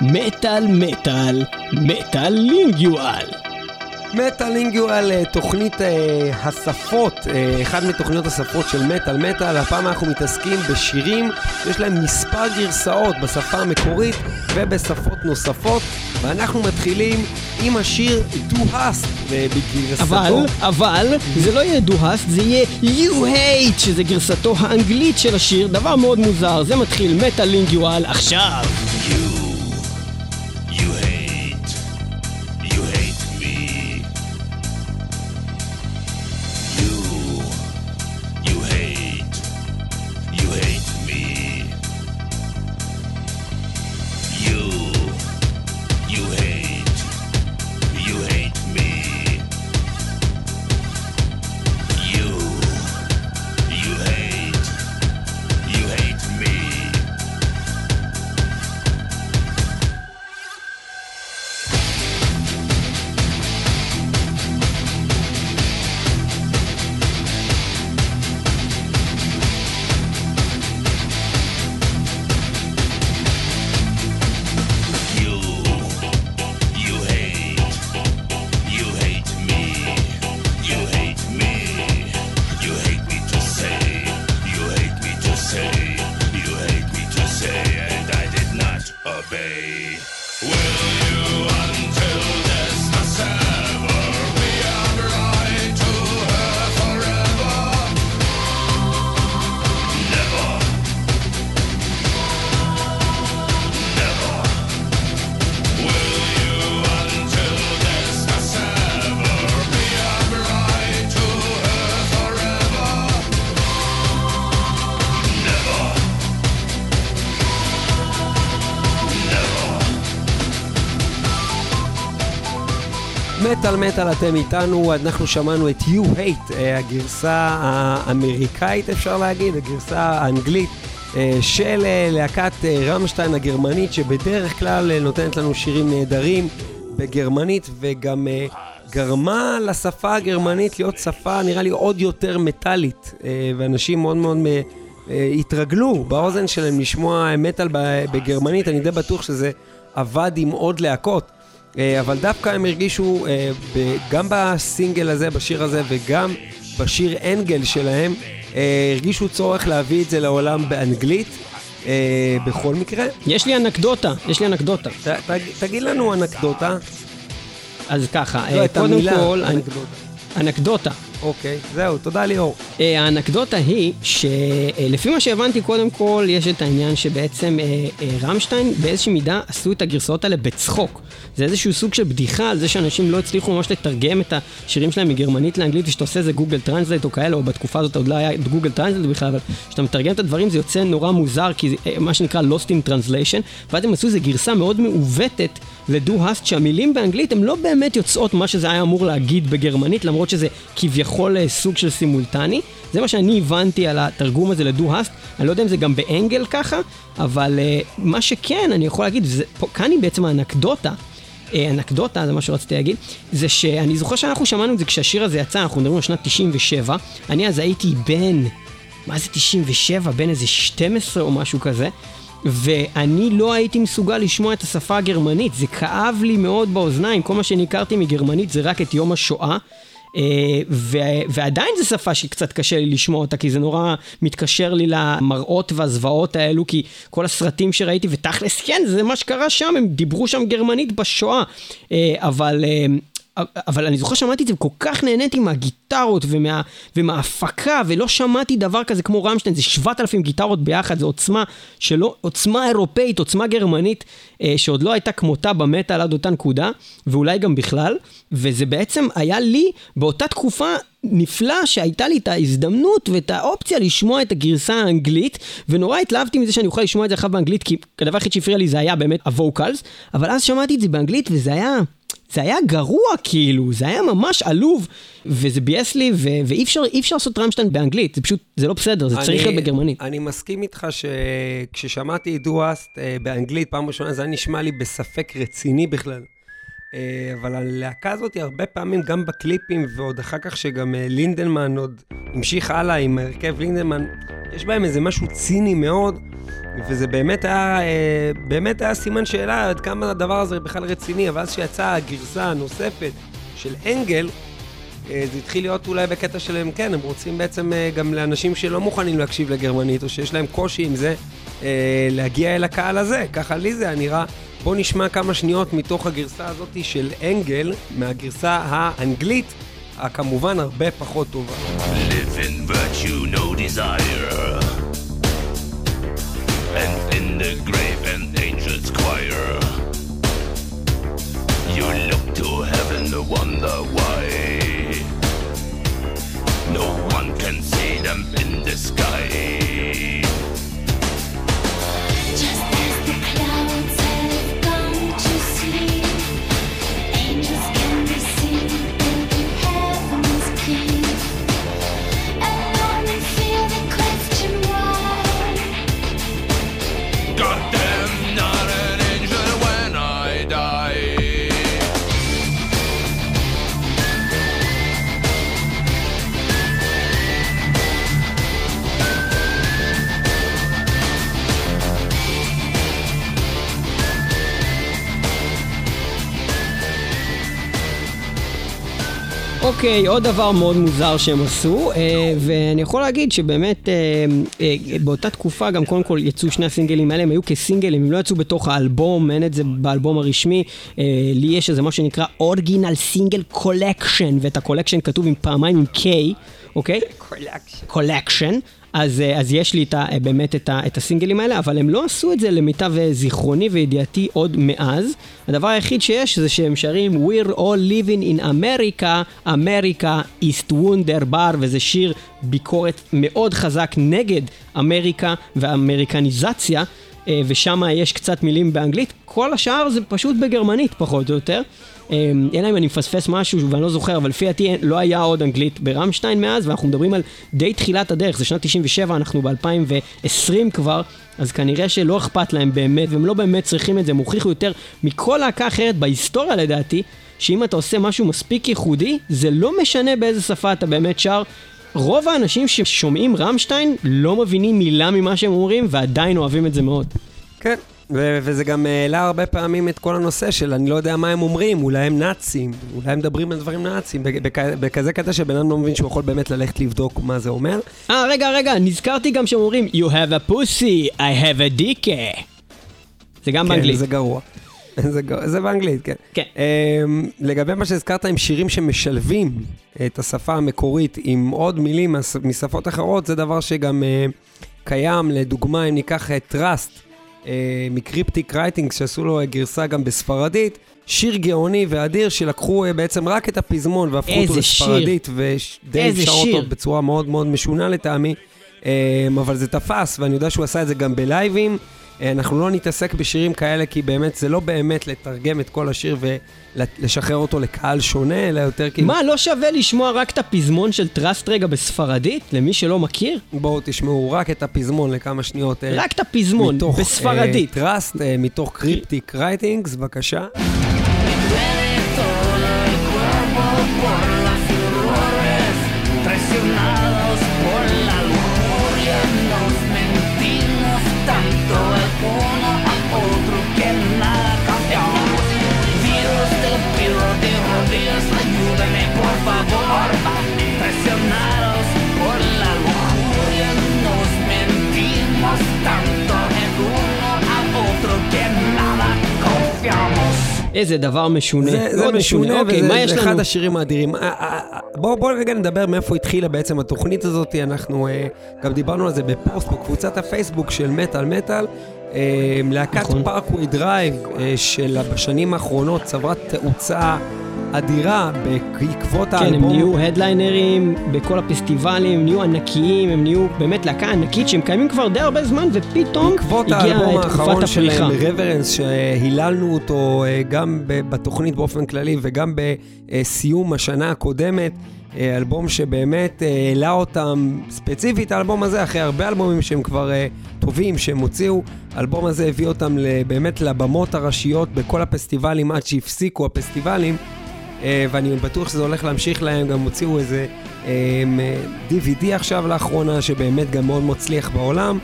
מטאל מטאל מטאל לינגיואל. מטאל לינגיואל, אה, תוכנית אה, השפות, אה, אחד מתוכניות השפות של מטאל מטאל, הפעם אנחנו מתעסקים בשירים שיש להם מספר גרסאות בשפה המקורית ובשפות נוספות, ואנחנו מתחילים עם השיר Do Hast בגרסתו. אבל, אבל, זה לא יהיה Hast, זה יהיה You Hate, שזה גרסתו האנגלית של השיר, דבר מאוד מוזר, זה מתחיל מטאל לינגיואל עכשיו. You מטאל מטאל אתם איתנו, אנחנו שמענו את You Hate, אה, הגרסה האמריקאית אפשר להגיד, הגרסה האנגלית אה, של אה, להקת רמשטיין הגרמנית, שבדרך כלל נותנת לנו שירים נהדרים בגרמנית, וגם גרמה לשפה הגרמנית להיות שפה נראה לי עוד יותר מטאלית, ואנשים מאוד מאוד... התרגלו באוזן שלהם לשמוע מטאל בגרמנית, אני די בטוח שזה עבד עם עוד להקות. אה, אבל דווקא הם הרגישו, אה, גם בסינגל הזה, בשיר הזה, וגם בשיר אנגל שלהם, אה, הרגישו צורך להביא את זה לעולם באנגלית, בכל מקרה. יש לי אנקדוטה, יש לי אנקדוטה. ת, ת, תגיד לנו אנקדוטה. אז ככה, לא, קודם המילה כל, אנקדוטה. אנקדוטה. אוקיי, זהו, תודה ליאור. אה, האנקדוטה היא שלפי מה שהבנתי, קודם כל, יש את העניין שבעצם אה, אה, רמשטיין באיזושהי מידה עשו את הגרסאות האלה בצחוק. זה איזשהו סוג של בדיחה על זה שאנשים לא הצליחו ממש לתרגם את השירים שלהם מגרמנית לאנגלית, ושאתה עושה איזה Google Translate או כאלה, או בתקופה הזאת עוד לא היה Google Translate בכלל, אבל כשאתה מתרגם את הדברים זה יוצא נורא מוזר, כי זה אה, מה שנקרא Lost in Translation, ואז הם עשו איזו גרסה מאוד מעוותת ל Du Hast, שהמילים באנגלית הן לא באמת יוצאות מה שזה היה אמור להגיד בגרמנית, למרות שזה כביכול אה, סוג של סימולטני. זה מה שאני הבנתי על התרגום הזה ל Du Hast, אני לא יודע אם זה גם באנגל ככה, אבל uh, מה שכן, אני יכול להגיד, זה, פה, כאן היא בעצם האנקדוטה. אה, אנקדוטה, זה מה שרציתי להגיד, זה שאני זוכר שאנחנו שמענו את זה כשהשיר הזה יצא, אנחנו מדברים על שנת 97, אני אז הייתי בן, מה זה 97? בן איזה 12 או משהו כזה, ואני לא הייתי מסוגל לשמוע את השפה הגרמנית, זה כאב לי מאוד באוזניים, כל מה שאני הכרתי מגרמנית זה רק את יום השואה. אה, ו- ועדיין זו שפה שקצת קשה לי לשמוע אותה, כי זה נורא מתקשר לי למראות והזוועות האלו, כי כל הסרטים שראיתי, ותכלס כן, זה מה שקרה שם, הם דיברו שם גרמנית בשואה, אה, אבל... אבל אני זוכר שמעתי את זה וכל כך נהניתי מהגיטרות ומה, ומההפקה, ולא שמעתי דבר כזה כמו רמשטיין, זה 7,000 גיטרות ביחד, זו עוצמה שלא, עוצמה אירופאית, עוצמה גרמנית, אה, שעוד לא הייתה כמותה במטאל עד אותה נקודה, ואולי גם בכלל, וזה בעצם היה לי באותה תקופה נפלא שהייתה לי את ההזדמנות ואת האופציה לשמוע את הגרסה האנגלית, ונורא התלהבתי מזה שאני אוכל לשמוע את זה עכשיו באנגלית, כי הדבר היחיד שהפריע לי זה היה באמת הווקלס, אבל אז שמעתי את זה באנגלית וזה היה... זה היה גרוע כאילו, זה היה ממש עלוב, וזה ביאס לי, ו- ואי אפשר, אפשר לעשות רמשטיין באנגלית, זה פשוט, זה לא בסדר, זה צריך להיות בגרמנית. אני מסכים איתך שכששמעתי את דואסט אה, באנגלית פעם ראשונה, זה היה נשמע לי בספק רציני בכלל. אה, אבל הלהקה הזאת הרבה פעמים, גם בקליפים, ועוד אחר כך שגם אה, לינדנמן עוד המשיך הלאה עם הרכב לינדנמן, יש בהם איזה משהו ציני מאוד, וזה באמת היה, אה, באמת היה סימן שאלה עד כמה הדבר הזה בכלל רציני, אבל אז שיצאה הגרסה הנוספת של אנגל, אה, זה התחיל להיות אולי בקטע שלהם, כן, הם רוצים בעצם אה, גם לאנשים שלא מוכנים להקשיב לגרמנית, או שיש להם קושי עם זה, להגיע אל הקהל הזה. ככה לי זה היה נראה. בואו נשמע כמה שניות מתוך הגרסה הזאת של אנגל, מהגרסה האנגלית, הכמובן הרבה פחות טובה. Live in virtue, no desire. And in the grave, an angel's choir. You look to heaven to wonder why. אוקיי, עוד דבר מאוד מוזר שהם עשו, אה, ואני יכול להגיד שבאמת אה, אה, באותה תקופה גם קודם כל יצאו שני הסינגלים האלה, הם היו כסינגלים, הם לא יצאו בתוך האלבום, אין את זה באלבום הרשמי. לי יש איזה משהו שנקרא Original Single Kollektion, ואת ה Kollektion כתוב עם פעמיים עם K, אוקיי? Kollektion. אז, אה, אז יש לי את אה, באמת את, את הסינגלים האלה, אבל הם לא עשו את זה למיטב אה, זיכרוני וידיעתי עוד מאז. הדבר היחיד שיש זה שהם שרים We're all living in America, America East Wonder Bar, וזה שיר ביקורת מאוד חזק נגד אמריקה והאמריקניזציה, אה, ושם יש קצת מילים באנגלית. כל השאר זה פשוט בגרמנית פחות או יותר. אלא אם אני מפספס משהו ואני לא זוכר, אבל לפי דעתי לא היה עוד אנגלית ברמשטיין מאז, ואנחנו מדברים על די תחילת הדרך, זה שנת 97, אנחנו ב-2020 כבר, אז כנראה שלא אכפת להם באמת, והם לא באמת צריכים את זה, הם הוכיחו יותר מכל להקה אחרת בהיסטוריה לדעתי, שאם אתה עושה משהו מספיק ייחודי, זה לא משנה באיזה שפה אתה באמת שר. רוב האנשים ששומעים רמשטיין לא מבינים מילה ממה שהם אומרים, ועדיין אוהבים את זה מאוד. כן, ו- וזה גם העלה הרבה פעמים את כל הנושא של אני לא יודע מה הם אומרים, אולי הם נאצים, אולי הם מדברים על דברים נאצים, בכ- בכ- בכזה קטע שבן אדם לא מבין שהוא יכול באמת ללכת לבדוק מה זה אומר. אה, רגע, רגע, נזכרתי גם שהם אומרים You have a pussy, I have a dick. זה גם באנגלית. כן, זה גרוע. זה. זה באנגלית, כן. כן. אמ, לגבי מה שהזכרת עם שירים שמשלבים את השפה המקורית עם עוד מילים משפות אחרות, זה דבר שגם אה, קיים. לדוגמה, אם ניקח את Trust אה, מ Cryptic Writings, שעשו לו גרסה גם בספרדית, שיר גאוני ואדיר שלקחו אה, בעצם רק את הפזמון והפכו אותו שיר. לספרדית, ודי איזה שר שיר. אותו בצורה מאוד מאוד משונה לטעמי. אמ, אבל זה תפס, ואני יודע שהוא עשה את זה גם בלייבים. אה, אנחנו לא נתעסק בשירים כאלה, כי באמת זה לא באמת לתרגם את כל השיר ולשחרר אותו לקהל שונה, אלא יותר כאילו... מה, לא שווה לשמוע רק את הפזמון של Trust רגע בספרדית? למי שלא מכיר? בואו תשמעו רק את הפזמון לכמה שניות. אה, רק את הפזמון, מתוך, בספרדית. אה, Trust, אה, מתוך Cryptic Writings, בבקשה. Presionados איזה דבר משונה. זה, זה משונה, אוקיי, וזה מה יש? אחד השירים האדירים. אה, אה, אה, בואו בוא רגע נדבר מאיפה התחילה בעצם התוכנית הזאת. אנחנו גם דיברנו על זה בפוסט בקבוצת הפייסבוק של מטאל מטאל. להקת נכון. Parkway Drive, של בשנים האחרונות צברה תאוצה אדירה בעקבות כן, הם האלבום. נהיו הדליינרים בכל הפסטיבלים, הם נהיו ענקיים, הם נהיו באמת להקה ענקית שהם קיימים כבר די הרבה זמן, ופתאום בעקבות הגיעה האלבום תקופת האחרון הפריחה. שלהם, רברנס, שהיללנו אותו אה, גם בתוכנית באופן כללי וגם בסיום השנה הקודמת, אה, אלבום שבאמת אה, העלה אותם, ספציפית האלבום הזה, אחרי הרבה אלבומים שהם כבר טובים, שהם הוציאו, האלבום הזה הביא אותם באמת לבמות הראשיות בכל הפסטיבלים עד שהפסיקו הפסטיבלים. אה, ואני בטוח שזה הולך להמשיך להם, גם הוציאו איזה אה, אה, DVD עכשיו לאחרונה, שבאמת גם מאוד מצליח בעולם.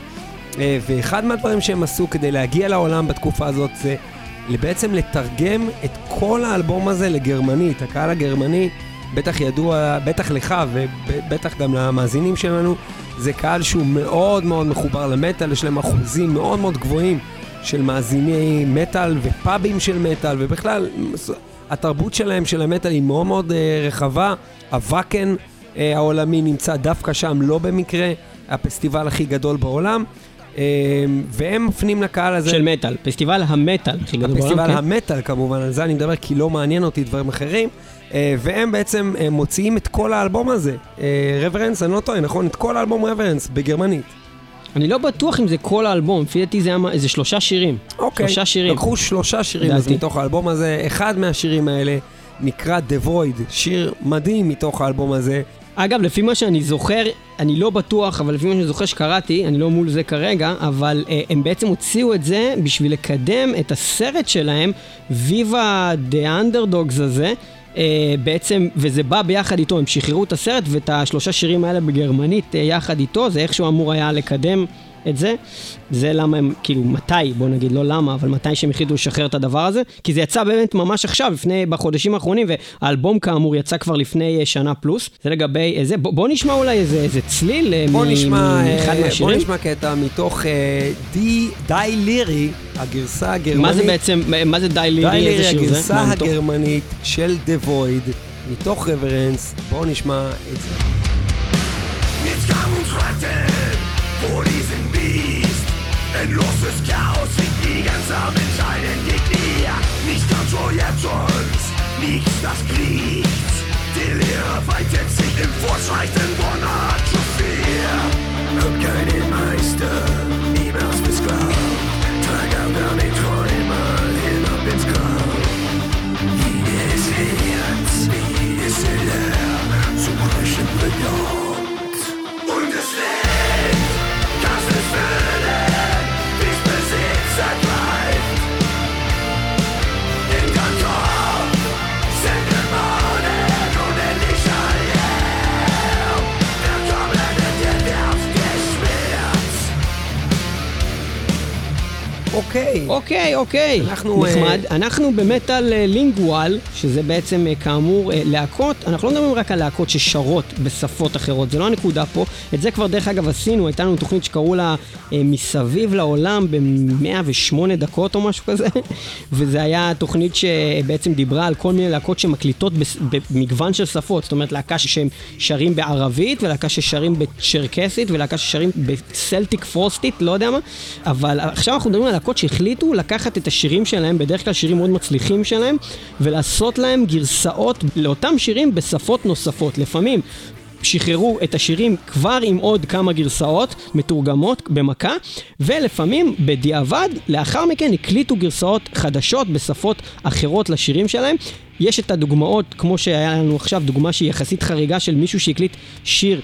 אה, ואחד מהדברים שהם עשו כדי להגיע לעולם בתקופה הזאת זה בעצם לתרגם את כל האלבום הזה לגרמנית. הקהל הגרמני, בטח ידוע, בטח לך ובטח גם למאזינים שלנו, זה קהל שהוא מאוד מאוד מחובר למטאל, יש להם אחוזים מאוד מאוד גבוהים של מאזיני מטאל ופאבים של מטאל, ובכלל, התרבות שלהם, של המטאל, היא מאוד מאוד אה, רחבה. הוואקן אה, העולמי נמצא דווקא שם, לא במקרה, הפסטיבל הכי גדול בעולם. אה, והם מפנים לקהל הזה... של מטאל, פסטיבל המטאל הכי גדול בעולם, הפסטיבל כן. המטאל כמובן, על זה אני מדבר כי לא מעניין אותי דברים אחרים. אה, והם בעצם אה, מוציאים את כל האלבום הזה, רברנס, אני לא טועה, נכון? את כל האלבום רברנס בגרמנית. אני לא בטוח אם זה כל האלבום, לפי דעתי זה היה איזה שלושה שירים. אוקיי. שלושה שירים. לקחו שלושה שירים אז. מתוך האלבום הזה, אחד מהשירים האלה נקרא The Void, שיר מדהים מתוך האלבום הזה. אגב, לפי מה שאני זוכר, אני לא בטוח, אבל לפי מה שאני זוכר שקראתי, אני לא מול זה כרגע, אבל אה, הם בעצם הוציאו את זה בשביל לקדם את הסרט שלהם, ויבה דה אנדרדוגס הזה. אה, בעצם, וזה בא ביחד איתו, הם שחררו את הסרט ואת השלושה שירים האלה בגרמנית אה, יחד איתו, זה איכשהו אמור היה לקדם את זה. זה למה הם, כאילו, מתי, בוא נגיד, לא למה, אבל מתי שהם החליטו לשחרר את הדבר הזה, כי זה יצא באמת ממש עכשיו, לפני, בחודשים האחרונים, והאלבום כאמור יצא כבר לפני אה, שנה פלוס. זה לגבי אה, זה, בוא, בוא נשמע אולי איזה, איזה צליל אה, בוא מ- נשמע, מאחד אה, בוא מהשירים. נשמע קטע מתוך אה, די די לירי, הגרסה הגרמנית. מה זה בעצם, מה זה די די לירי, לירי, איזה שיר זה? הגרסה הגרמנית של The Void, מתוך רברנס. בואו נשמע את זה. sinnloses Chaos liegt nie ganz am entscheidenden Knie. Nicht kontrolliert uns, nichts das kriecht. Die Leere weitet sich im fortschreitenden Monat zu viel. Hab keinen Meister, niemals bis besklaut. Trag an deine Träume hinab ins Grab. Jedes Herz, jede Seele, zu reichen Bedauern. אוקיי. אוקיי, אוקיי. אנחנו, נחמד. אנחנו במטאל אה, לינגואל, שזה בעצם אה, כאמור אה, להקות, אנחנו לא מדברים רק על להקות ששרות בשפות אחרות, זה לא הנקודה פה. את זה כבר דרך אגב עשינו, הייתה לנו תוכנית שקראו לה אה, מסביב לעולם ב-108 דקות או משהו כזה, וזה היה תוכנית שבעצם דיברה על כל מיני להקות שמקליטות במגוון של שפות, זאת אומרת להקה שהם שרים בערבית, ולהקה ששרים בצ'רקסית, ולהקה ששרים בסלטיק פרוסטית, לא יודע מה, אבל עכשיו אנחנו מדברים על להקות שהחליטו לקחת את השירים שלהם, בדרך כלל שירים מאוד מצליחים שלהם, ולעשות להם גרסאות לאותם שירים בשפות נוספות. לפעמים שחררו את השירים כבר עם עוד כמה גרסאות מתורגמות במכה, ולפעמים בדיעבד, לאחר מכן הקליטו גרסאות חדשות בשפות אחרות לשירים שלהם. יש את הדוגמאות, כמו שהיה לנו עכשיו, דוגמה שהיא יחסית חריגה של מישהו שהקליט שיר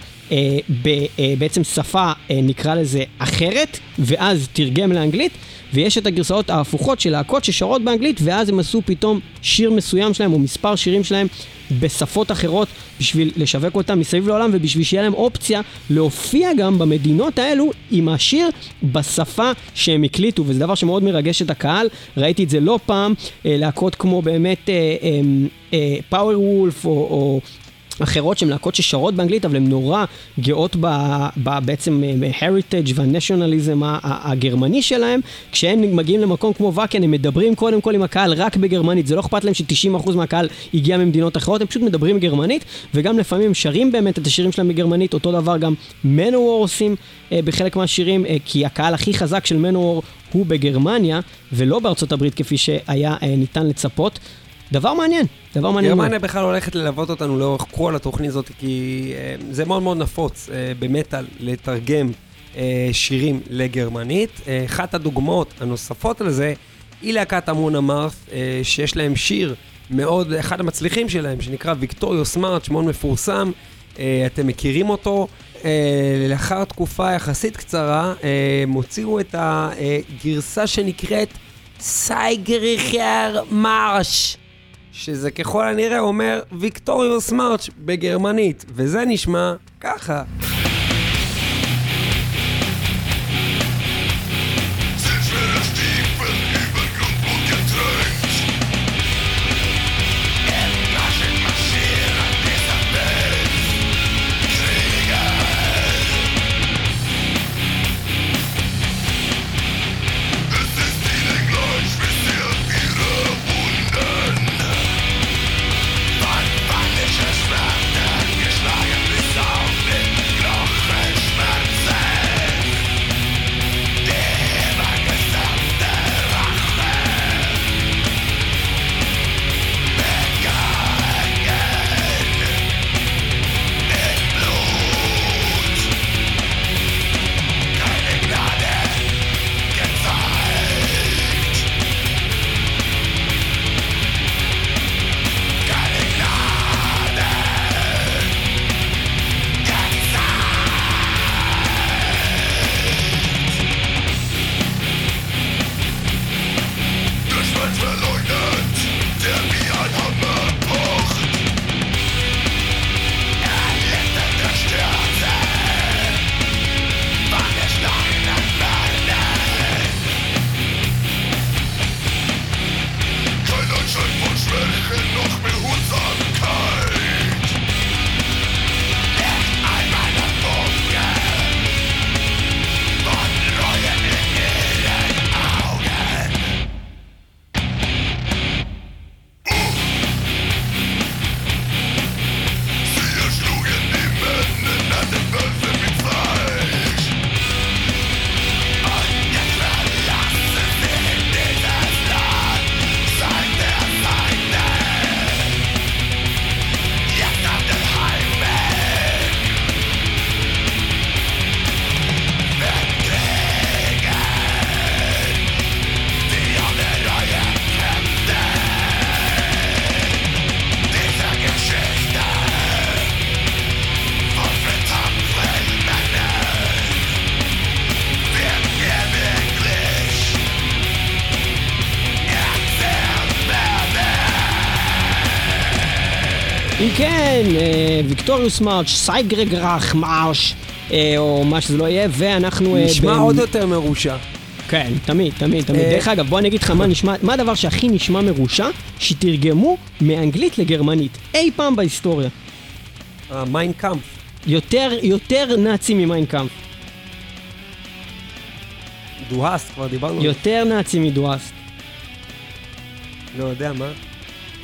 בעצם שפה, אה, נקרא לזה, אחרת, ואז תרגם לאנגלית, ויש את הגרסאות ההפוכות של להקות ששרות באנגלית, ואז הם עשו פתאום שיר מסוים שלהם, או מספר שירים שלהם, בשפות אחרות, בשביל לשווק אותם מסביב לעולם, ובשביל שיהיה להם אופציה להופיע גם במדינות האלו עם השיר בשפה שהם הקליטו, וזה דבר שמאוד מרגש את הקהל. ראיתי את זה לא פעם, אה, להקות כמו באמת פאוור וולף, או... או אחרות שהן להקות ששרות באנגלית, אבל הן נורא גאות ב, ב, בעצם בהריטג' והנשיונליזם ה- ה- הגרמני שלהם. כשהם מגיעים למקום כמו ואקן, הם מדברים קודם כל עם הקהל רק בגרמנית. זה לא אכפת להם ש-90% מהקהל הגיע ממדינות אחרות, הם פשוט מדברים גרמנית, וגם לפעמים הם שרים באמת את השירים שלהם בגרמנית. אותו דבר גם מנוור עושים אה, בחלק מהשירים, אה, כי הקהל הכי חזק של מנוור הוא בגרמניה, ולא בארצות הברית כפי שהיה אה, ניתן לצפות. דבר מעניין, דבר מעניין. גרמניה בכלל הולכת ללוות אותנו לאורך כל התוכנית הזאת, כי אה, זה מאוד מאוד נפוץ אה, במטאל לתרגם אה, שירים לגרמנית. אחת הדוגמאות הנוספות לזה היא להקת אמונה מארת, אה, שיש להם שיר מאוד, אחד המצליחים שלהם, שנקרא ויקטוריו סמארט, שמאוד מפורסם. אתם מכירים אותו. לאחר תקופה יחסית קצרה, הם הוציאו את הגרסה שנקראת סייגריכר מרש. שזה ככל הנראה אומר ויקטוריוס מרץ' בגרמנית, וזה נשמע ככה. כן, אה, Victorious March, Siegreicher אה, או מה שזה לא יהיה, ואנחנו... אה, נשמע עוד יותר מרושע. כן, תמיד, תמיד, תמיד. אה, דרך אגב, בוא אני אגיד לך מה נשמע, מה הדבר שהכי נשמע מרושע, שתרגמו מאנגלית לגרמנית, אי פעם בהיסטוריה. ה Mein Kampf. יותר, יותר נאצי מ Mein Kampf. Du Hast, כבר דיברנו. יותר נאצי מ Du Hast. לא יודע מה.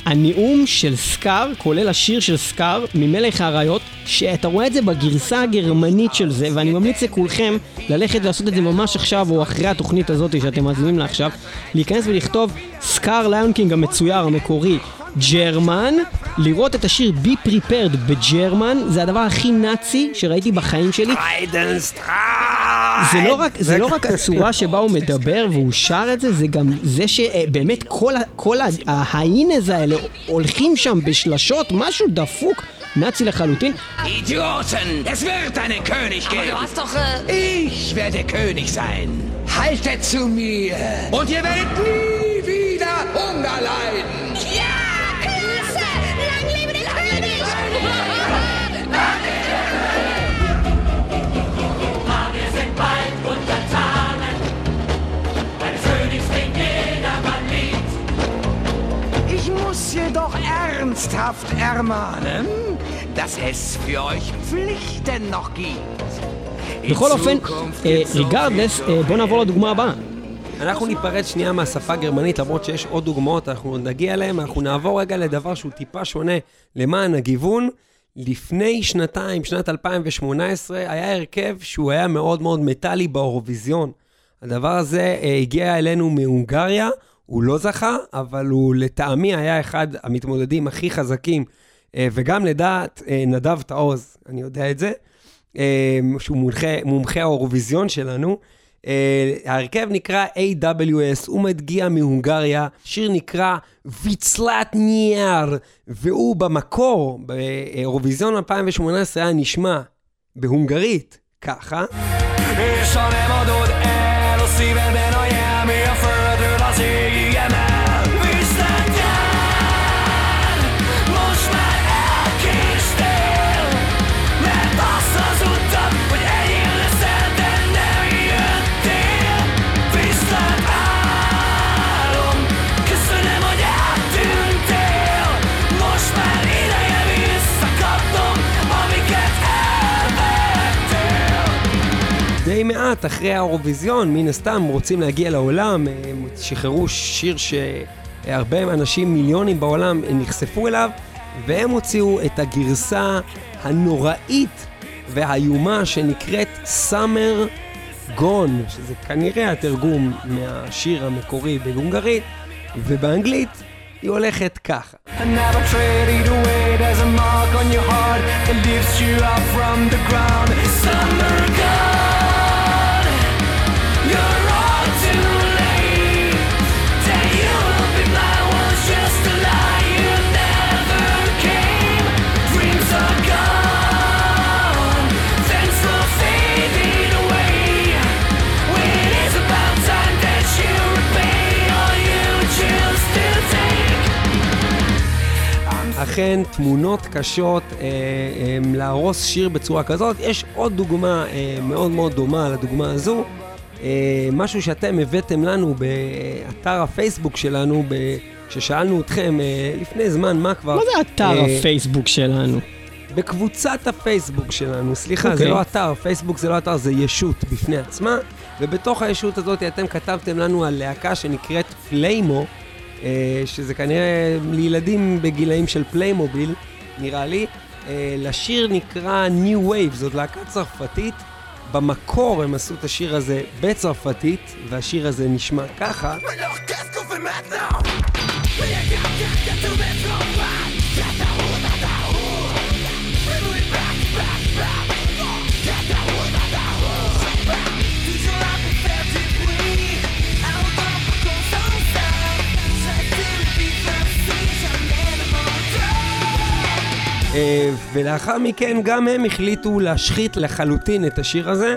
הנאום של סקאר, כולל השיר של סקאר, ממלך האריות, שאתה רואה את זה בגרסה הגרמנית של זה, ואני ממליץ לכולכם ללכת ולעשות את זה ממש עכשיו, או אחרי התוכנית הזאת שאתם מאזינים לה עכשיו, להיכנס ולכתוב סקאר Lion King המצויר, המקורי, German, לראות את השיר Be Prepared ב German, זה הדבר הכי נאצי שראיתי בחיים שלי. זה לא רק, זה לא רק הצורה שבה הוא מדבר והוא שר את זה, זה גם זה שבאמת כל, ההיינז האלה הולכים שם בשלשות, משהו דפוק, נאצי לחלוטין. Idioten! Es wird einen König Aber geben! du hast doch, äh, Ich werde König sein! Haltet zu mir! Und ihr werdet nie wieder Hunger leiden! Ja! Klasse! Lang lebe der König! Ernsthaft ermahnen, dass es für euch Pflichten noch gibt. בכל אופן, ריגרדלס, viel בוא נעבור לדוגמה הבאה. אנחנו ניפרד שנייה מהשפה הגרמנית, למרות שיש עוד דוגמאות, אנחנו נגיע אליהן. אנחנו נעבור רגע לדבר שהוא טיפה שונה למען הגיוון. לפני שנתיים, שנת 2018, היה הרכב שהוא היה מאוד מאוד מטאלי באירוויזיון. הדבר הזה אה, הגיע אלינו מהונגריה, הוא לא זכה, אבל הוא לטעמי היה אחד המתמודדים הכי חזקים, אה, וגם לדעת אה, נדב תעוז, אני יודע את זה, אה, שהוא מומחה, מומחה האירוויזיון שלנו. ההרכב נקרא AWS, הוא מגיע מהונגריה, שיר נקרא ויצלת ניאר, והוא במקור, באירוויזיון 2018 היה nishma בהונגרית, ככה. די מעט אחרי האירוויזיון, מן הסתם רוצים להגיע לעולם, אה, הם שחררו שיר שהרבה אנשים, מיליונים בעולם, אה, נחשפו אליו, והם הוציאו את הגרסה הנוראית והאיומה שנקראת Summer Gone, שזה כנראה התרגום מהשיר המקורי בהונגרית, ובאנגלית היא הולכת ככה. And אכן, תמונות קשות אה, אה, להרוס שיר בצורה כזאת. יש עוד דוגמה אה, מאוד מאוד דומה לדוגמה הזו. אה, משהו שאתם הבאתם לנו באתר הפייסבוק שלנו, ב- כששאלנו אתכם אה, לפני זמן, מה כבר? מה זה אתר אה, הפייסבוק שלנו? בקבוצת הפייסבוק שלנו, סליחה, okay. זה אוקיי. לא אתר, פייסבוק זה לא אתר, זה ישות בפני עצמה, ובתוך הישות הזאת אתם כתבתם לנו על להקה שנקראת פליימו, אה, שזה כנראה לילדים בגילאים של פליימוביל, נראה לי. אה, לשיר נקרא New Wave, זאת להקה צרפתית. במקור הם עשו את השיר הזה בצרפתית, והשיר הזה נשמע ככה. אה, ולאחר מכן גם הם החליטו להשחית לחלוטין את השיר הזה,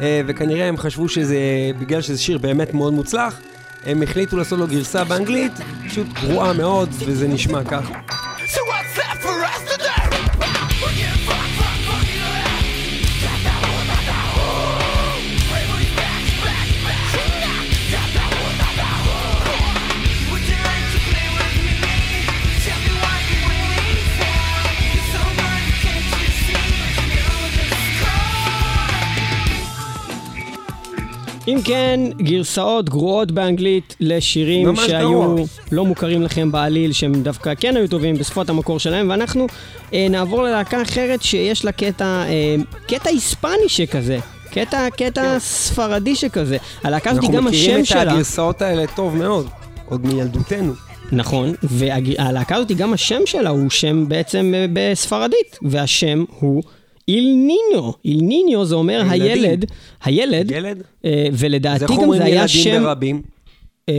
אה, וכנראה הם חשבו שזה, בגלל שזה שיר באמת מאוד מוצלח, הם החליטו לעשות לו גרסה באנגלית, פשוט גרועה מאוד, וזה נשמע ככה. אם כן, גרסאות גרועות באנגלית לשירים שהיו גרוע. לא מוכרים לכם בעליל, שהם דווקא כן היו טובים בשפת המקור שלהם, ואנחנו אה, נעבור ללהקה אחרת שיש לה קטע, אה, קטע היספני שכזה. קטע, קטע ספרדי שכזה. הלהקה הזאת אנחנו גם מכירים השם את שלה... הגרסאות האלה טוב מאוד, עוד מילדותנו. נכון, והלהקה הזאת, גם השם שלה הוא שם בעצם אה, בספרדית, והשם הוא Ill Niño. Ill Niño זה אומר ילדים. הילד, הילד, ילד? אה, ולדעתי איך גם אומרים זה היה ילדים שם ברבים? אה,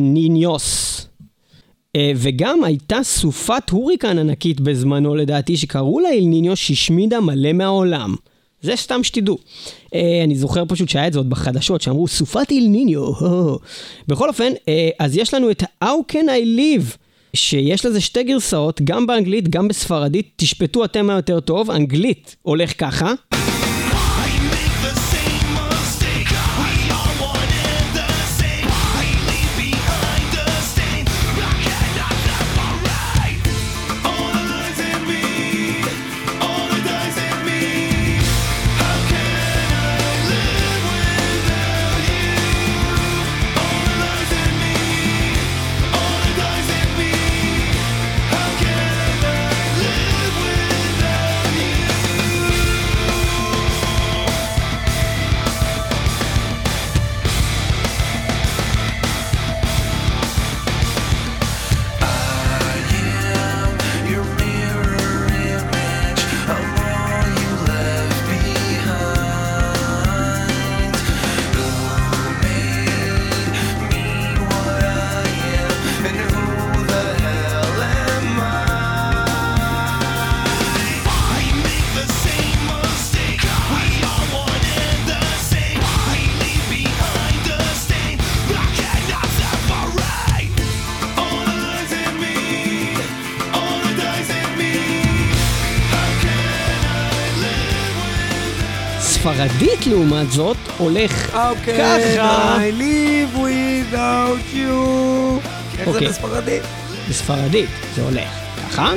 niños. אה, וגם הייתה סופת הוריקן ענקית בזמנו לדעתי, שקראו לה איל ניניו שהשמידה מלא מהעולם. זה סתם שתדעו. אה, אני זוכר פשוט שהיה את זה עוד בחדשות, שאמרו סופת איל ניניו. הו." בכל אופן, אה, אז יש לנו את How Can I Live, שיש לזה שתי גרסאות, גם באנגלית, גם בספרדית. תשפטו אתם מה יותר טוב, אנגלית הולך ככה. לעומת זאת הולך אוקיי, ככה. I live without you. איך זה אוקיי. בספרדית? בספרדית זה הולך ככה.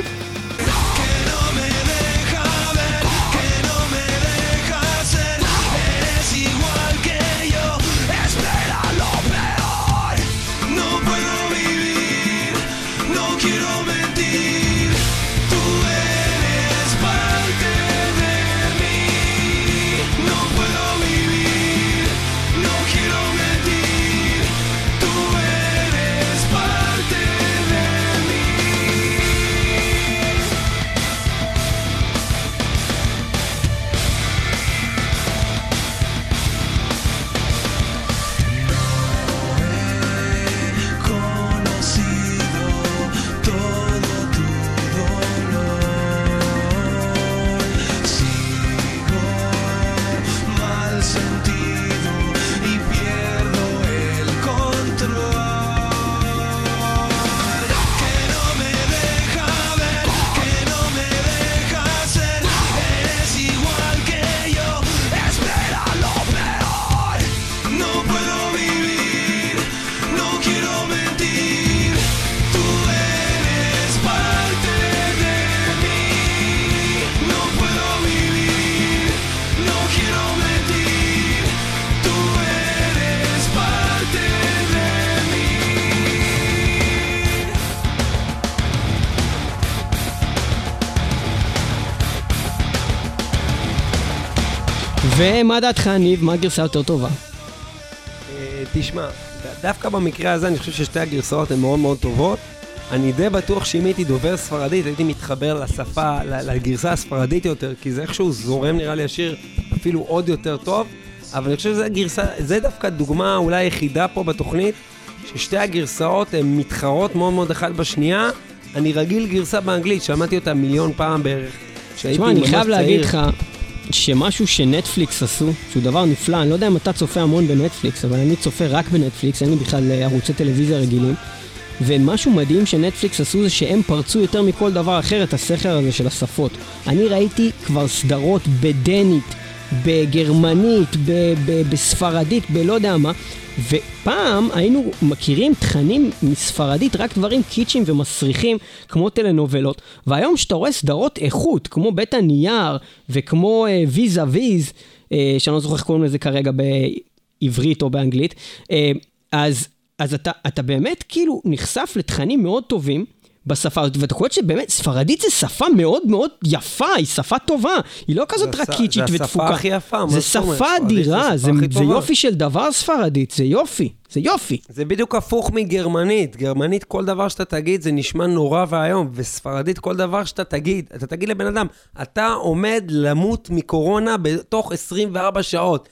ומה דעתך, ניב? מה הגרסה יותר טובה? אה, תשמע, דווקא במקרה הזה אני חושב ששתי הגרסאות הן מאוד מאוד טובות. אני די בטוח שאם הייתי דובר ספרדית, הייתי מתחבר לשפה, לגרסה הספרדית יותר, כי זה איכשהו זורם נראה לי השיר אפילו עוד יותר טוב. אבל אני חושב שזה גרסה, זה דווקא דוגמה אולי היחידה פה בתוכנית, ששתי הגרסאות הן מתחרות מאוד מאוד אחת בשנייה. אני רגיל גרסה באנגלית, שמעתי אותה מיליון פעם בערך. תשמע, אני חייב. להגיד לך שמשהו שנטפליקס עשו, שהוא דבר נפלא, אני לא יודע אם אתה צופה המון בנטפליקס, אבל אני צופה רק בנטפליקס, אין לי בכלל אה, ערוצי טלוויזיה רגילים. ומשהו מדהים שנטפליקס עשו זה שהם פרצו יותר מכל דבר אחר את הסכר הזה של השפות. אני ראיתי כבר סדרות בדנית, בגרמנית, ב- ב- בספרדית, בלא יודע מה, ופעם היינו מכירים תכנים מספרדית, רק דברים קיצ'ים ומסריחים, כמו טלנובלות, והיום כשאתה רואה סדרות איכות, כמו בית הנייר, וכמו אה, ויזה ויז, אה, שאני לא זוכר איך קוראים לזה כרגע. בעברית או באנגלית. אה, אז, אז אתה, אתה באמת כאילו נחשף לתכנים מאוד טובים. בשפה הזאת, ואתה קולט שבאמת, ספרדית זה שפה מאוד מאוד יפה, היא שפה טובה, היא לא כזאת זה הש- רקיצ'ית זה השפה ותפוקה. הכי יפה, מה זה? שפה זה אדירה, זה, זה טובה. יופי של דבר ספרדית, זה יופי, זה יופי. זה בדיוק הפוך מגרמנית. גרמנית, כל דבר שאתה תגיד זה נשמע נורא ואיום, וספרדית, כל דבר שאתה תגיד, אתה תגיד לבן אדם, אתה עומד למות מקורונה בתוך 24 שעות.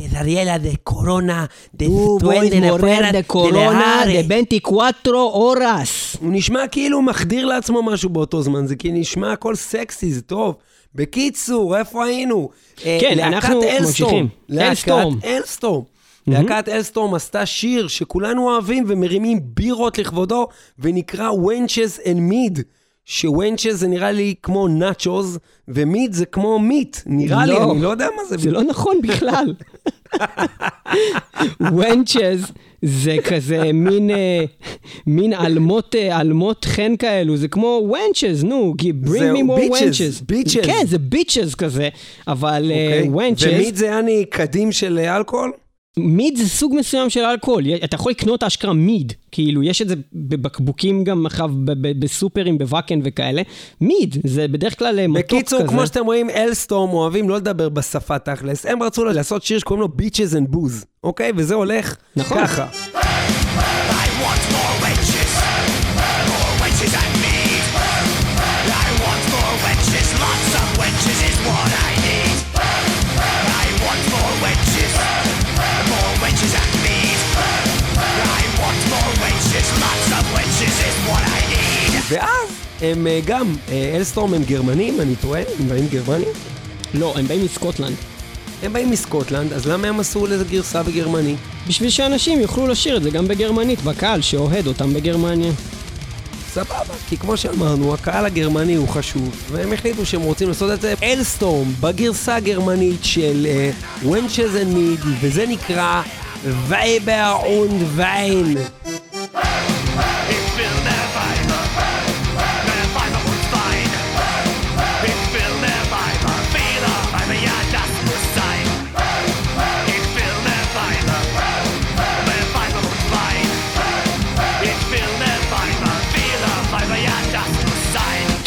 כדריאלה דה קורונה, דה Tú puedes morir de corona de 24 horas. הוא נשמע כאילו הוא מחדיר לעצמו משהו באותו זמן, זה כי נשמע הכל סקסי, זה טוב. בקיצור, איפה היינו? אה, כן, אנחנו. ממשיכים. להקת אלסטורם. אלסטורם. להקת אלסטורם עשתה שיר שכולנו אוהבים ומרימים בירות לכבודו, ונקרא Wenches and Mead. שוונצ'ס זה נראה לי כמו נאצ'וז, ומיד זה כמו מיט, נראה לי, לא. אני לא יודע מה זה. זה לא נכון בכלל. ונצ'ז זה כזה מין, אה, מין אלמות, אה, אלמות חן כאלו, זה כמו ונצ'ז, נו, bring me more bitches, ונצ'ז. bitches. כן, זה ביצ'ז כזה, אבל אוקיי? ונצ'ז, ומיד זה יעני קדים של אה, אלכוהול? מיד זה סוג מסוים של אלכוהול, אתה יכול לקנות אשכרה מיד, כאילו, יש את זה בבקבוקים גם עכשיו בסופרים, בוואקן וכאלה. מיד, זה בדרך כלל אה, מתוק כזה. בקיצור, כמו שאתם רואים, אלסטורם אוהבים לא לדבר בשפה תכלס. הם רצו לעשות שיר שקוראים לו Beaches and Booze, אוקיי? וזה הולך נכון. ככה. I want ואז הם אה, גם, אה, אלסטורם הם גרמנים, אני טועה? הם באים גרמנים? לא, הם באים מסקוטלנד. הם באים מסקוטלנד, אז למה הם עשו לזה גרסה בגרמנית? בשביל שאנשים יוכלו לשיר את זה גם בגרמנית, בקהל שאוהד אותם בגרמניה. סבבה, כי כמו שאמרנו, הקהל הגרמני הוא חשוב, והם החליטו שהם רוצים לעשות את זה אלסטורם בגרסה הגרמנית של uh, Wenches and Mead, וזה נקרא וייבר und Wein.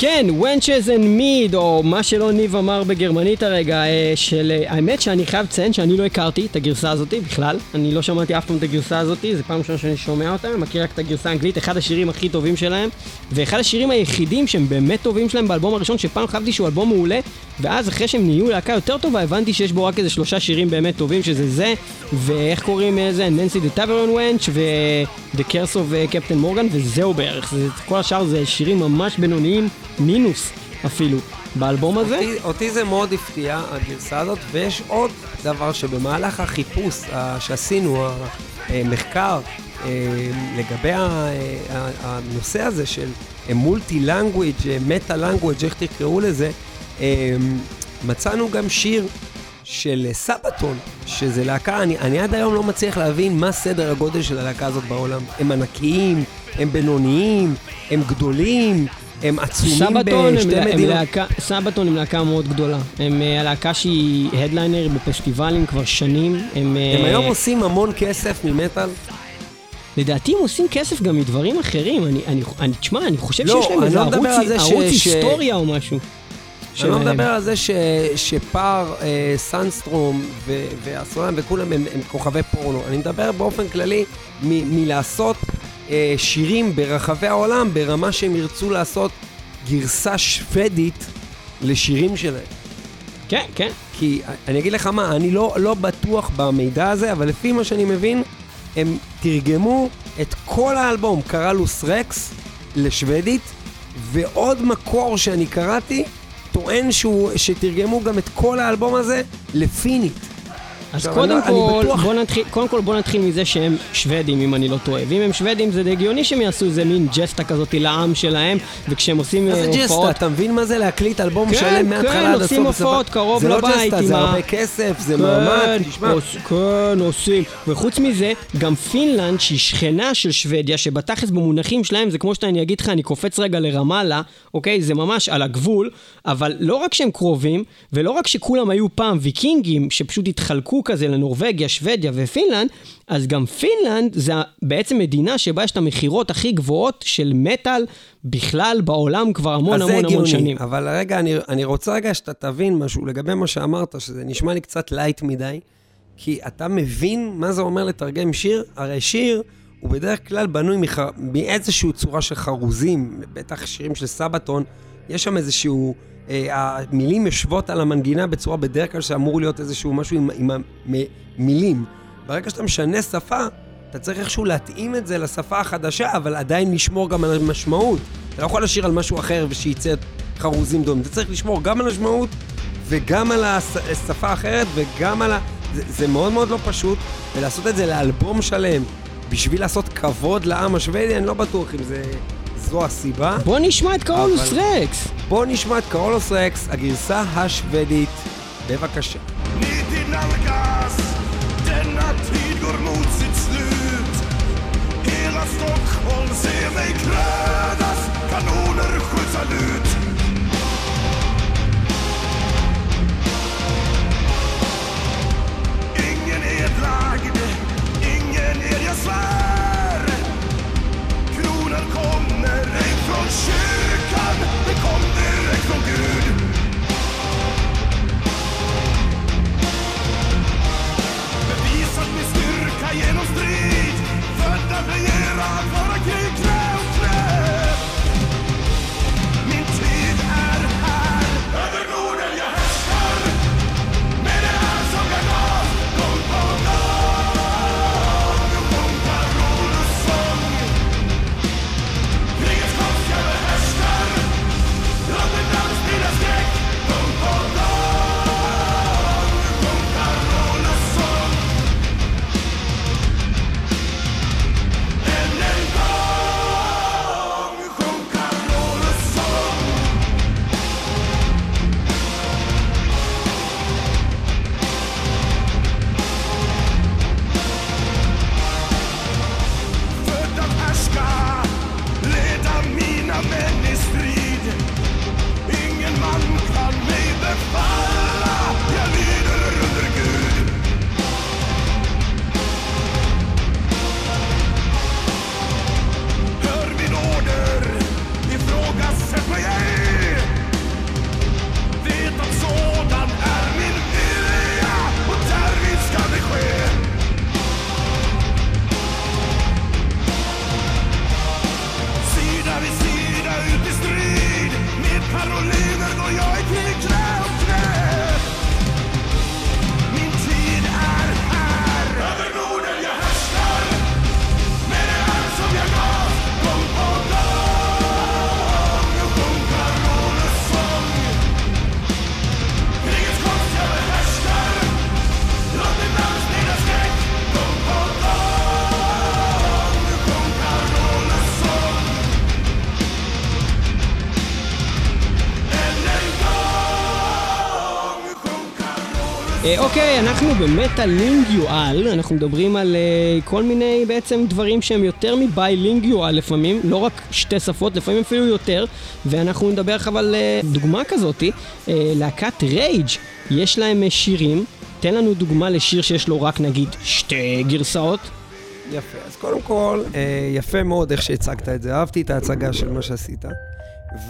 כן, Wenches and Mead, או מה שלא ניב אמר בגרמנית הרגע, אה, של... אה, האמת שאני חייב לציין שאני לא הכרתי את הגרסה הזאתי בכלל. אני לא שמעתי אף פעם את הגרסה הזאתי, זו פעם ראשונה שאני שומע אותה, אני מכיר רק את הגרסה האנגלית, אחד השירים הכי טובים שלהם, ואחד השירים היחידים שהם באמת טובים שלהם באלבום הראשון, שפעם חשבתי שהוא אלבום מעולה, ואז אחרי שהם נהיו להקה יותר טובה, הבנתי שיש בו רק איזה שלושה שירים באמת טובים, שזה זה, ואיך קוראים לזה, ננסי דה טאברון וונץ' ו-The Curse of קפטן מורגן, וזהו בערך, זה, כל השאר זה שירים ממש בינוניים, מינוס אפילו, באלבום הזה. אותי, אותי זה מאוד הפתיע, הגרסה הזאת, ויש עוד דבר שבמהלך החיפוש אה, שעשינו, המחקר, אה, לגבי ה- ה- הנושא הזה של מולטי לנגוויג', מטה לנגוויג', איך תקראו לזה, אה, מצאנו גם שיר של סבתון, שזה להקה, אני, אני עד היום לא מצליח להבין מה סדר הגודל של הלהקה הזאת בעולם. הם ענקיים, הם בינוניים, הם גדולים, הם עצומים בשתי הם מדינות. להקה, סבתון הם להקה מאוד גדולה. הם אה, הלהקה שהיא הדליינר בפסטיבלים כבר שנים. הם, אה, הם היום עושים המון כסף ממטאל. לדעתי הם עושים כסף גם מדברים אחרים. אני, אני, אני, תשמע, אני חושב לא, שיש להם איזה לא ערוץ, ש- ערוץ ש- היסטוריה או משהו. לא שלהם. מדבר על זה ש, שפאר, אה, סנסטרום ו- והסולם וכולם הם, הם כוכבי פורנו. אני מדבר באופן כללי מ- מלעשות אה, שירים ברחבי העולם ברמה שהם ירצו לעשות גרסה שוודית לשירים שלהם. כן, כן. כי אני אגיד לך מה, אני לא, לא בטוח במידע הזה, אבל לפי מה שאני מבין, הם תרגמו את כל האלבום, קראלוס רקס, לשוודית, ועוד מקור שאני קראתי, טוען שהוא, שתרגמו גם את כל האלבום הזה לפינית. אז קודם אני אני כל, בטוח- בוא נתחיל, קודם כל בוא נתחיל מזה שהם שוודים, אם אני לא טועה. ואם הם שוודים זה די הגיוני שהם יעשו איזה מין ג'סטה כזאת לעם שלהם, וכשהם עושים מה אה, זה ג'סטה? הופעות... אתה מבין מה זה להקליט אלבום כן, שלם מההתחלה כן, עד הסוף? עושים בסוף? הופעות קרוב זה לא לבית ג'סטה, עם זה ה- הרבה כסף, זה כן, מאמץ, תשמע. עוש- כן, עושים. וחוץ מזה, גם פינלנד, שהיא שכנה של שוודיה, שבתכלס במונחים שלהם, זה כמו שאני אגיד לך, אני קופץ רגע לרמאללה, אוקיי? זה ממש על הגבול, אבל לא רק שהם קרובים, ולא רק שכולם היו פעם ויקינגים, שפשוט התחלקו חיבוק כזה לנורבגיה, שוודיה ופינלנד, אז גם פינלנד זה בעצם מדינה שבה יש את המכירות הכי גבוהות של מטאל בכלל בעולם כבר המון המון המון הגיוני, שנים. אבל רגע, אני, אני רוצה רגע שאתה תבין משהו לגבי מה שאמרת, שזה נשמע לי קצת light מדי, כי אתה מבין מה זה אומר לתרגם שיר? הרי שיר הוא בדרך כלל בנוי מח... מאיזושהי צורה של חרוזים, בטח שירים של סבתון, יש שם איזשהו... אה, המילים יושבות על המנגינה בצורה בדרך כלל שאמור להיות איזשהו משהו עם, עם המילים. ברגע שאתה משנה שפה, אתה צריך איכשהו להתאים את זה לשפה החדשה, אבל עדיין לשמור גם על המשמעות. אתה לא יכול לשיר על משהו אחר ושייצא חרוזים דומים. אתה צריך לשמור גם על המשמעות וגם על הש- השפה האחרת וגם על ה... זה, זה מאוד מאוד לא פשוט, ולעשות את זה לאלבום שלם בשביל לעשות כבוד לעם השוודי, אני לא בטוח אם זה... זו הסיבה. בוא נשמע את קרולוס אבל- רקס. בואו נשמע את קרולוס רקס, הגרסה השוודית. בבקשה. Nit אוקיי, אנחנו במטה-לינגיואל, אנחנו מדברים על אה, כל מיני בעצם דברים שהם יותר מביילינגיואל לפעמים, לא רק שתי שפות, לפעמים אפילו יותר, ואנחנו נדבר עכשיו על אה, דוגמה כזאתי, אה, להקת רייג', יש להם שירים, תן לנו דוגמה לשיר שיש לו רק נגיד שתי גרסאות. יפה. אז קודם כל, אה, יפה מאוד איך שהצגת את זה. אהבתי את ההצגה של מה שעשית.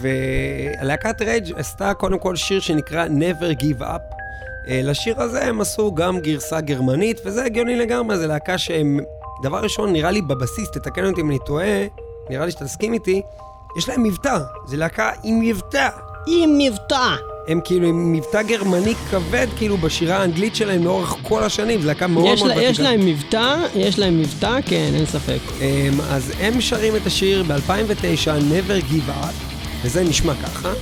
והלהקת רייג' עשתה קודם כל שיר שנקרא Never Give Up. אה, לשיר הזה הם עשו גם גרסה גרמנית, וזה הגיוני לגמרי, זו להקה שהם... דבר ראשון, נראה לי בבסיס, תתקן אותי אם אני טועה, נראה לי שתסכים איתי, יש להם מבטא. זו להקה עם מבטא. עם מבטא! הם כאילו עם מבטא גרמני כבד, כאילו בשירה האנגלית שלהם לאורך כל השנים, זו להקה מאוד מאוד לה, יש להם מבטא, יש להם מבטא, כן, אין ספק. Um, אז הם שרים את השיר ב-2009, Never Give Up, וזה נשמע ככה.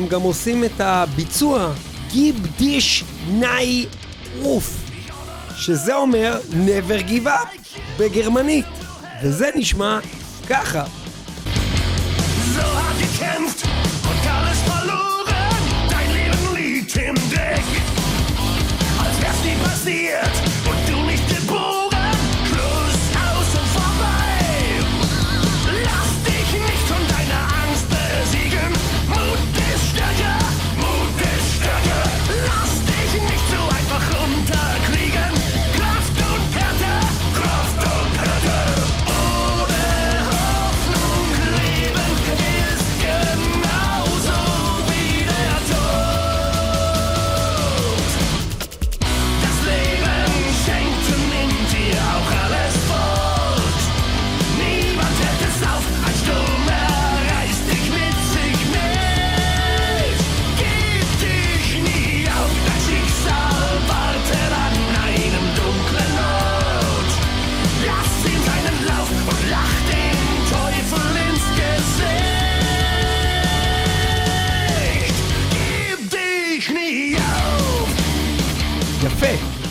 הם גם עושים את הביצוע גיב דיש נאי רוף, שזה אומר never give up בגרמנית, וזה נשמע ככה. Passiert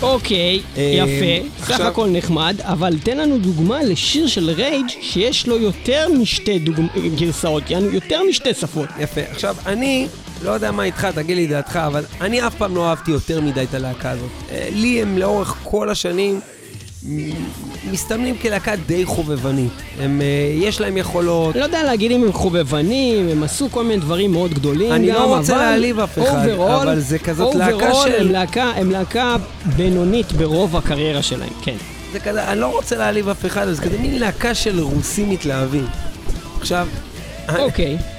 אוקיי, אה, יפה, סך הכל נחמד, אבל תן לנו דוגמה לשיר של רייג' שיש לו יותר משתי. גרסאות, יענו יותר משתי שפות. יפה. עכשיו, אני לא יודע מה איתך, תגיד לי דעתך, אבל אני אף פעם לא אהבתי יותר מדי את הלהקה הזאת. אה, לי הם לאורך כל השנים מסתמנים כלהקה די חובבנית. הם, אה, יש להם יכולות. לא יודע להגיד אם הם חובבנים, הם עשו כל מיני דברים מאוד גדולים אני גם, לא רוצה אבל להעליב אף אחד, overall- אבל זה כזאת להקה overall של- הם להקה, הם להקה בינונית ברוב הקריירה שלהם, כן. זה כזה, אני לא רוצה להעליב אף אחד, זה כזה מין להקה של רוסים מתלהבים. עכשיו... אוקיי. אה,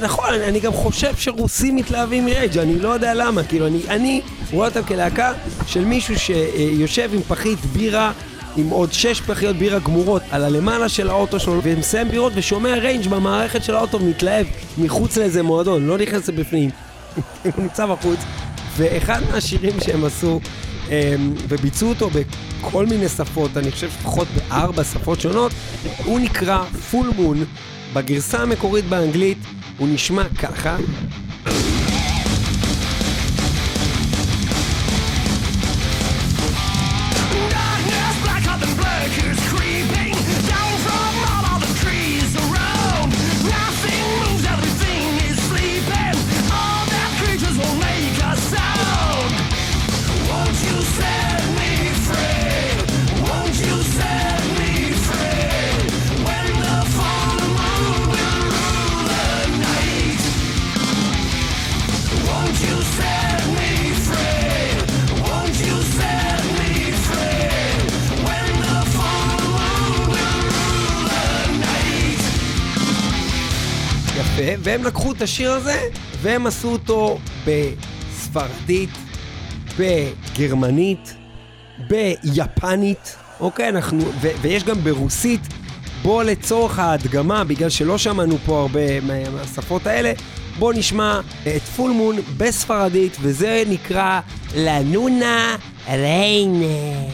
נכון, אני, גם חושב שרוסים מתלהבים מ Rage, אני לא יודע למה, כאילו, אני, אני רואה אותם כלהקה של מישהו שיושב עם פחית בירה, עם עוד שש פחיות בירה גמורות על הלמעלה של האוטו שלו, ומסיים בירות ושומע Rage במערכת של האוטו מתלהב מחוץ לאיזה מועדון, לא נכנס לבפנים, הוא נמצא בחוץ, ואחד מהשירים שהם עשו, אמ, וביצעו אותו בכל מיני שפות, אני חושב לפחות בארבע שפות שונות, הוא נקרא פול מון. בגרסה המקורית באנגלית הוא נשמע ככה. יפה, והם לקחו את השיר הזה והם עשו אותו בספרדית, בגרמנית, ביפנית, אוקיי, אנחנו, ו- ויש גם ברוסית. בוא לצורך ההדגמה, בגלל שלא שמענו פה הרבה מה- מהשפות האלה, בוא נשמע את פול מון בספרדית, וזה נקרא לנונה ריינה.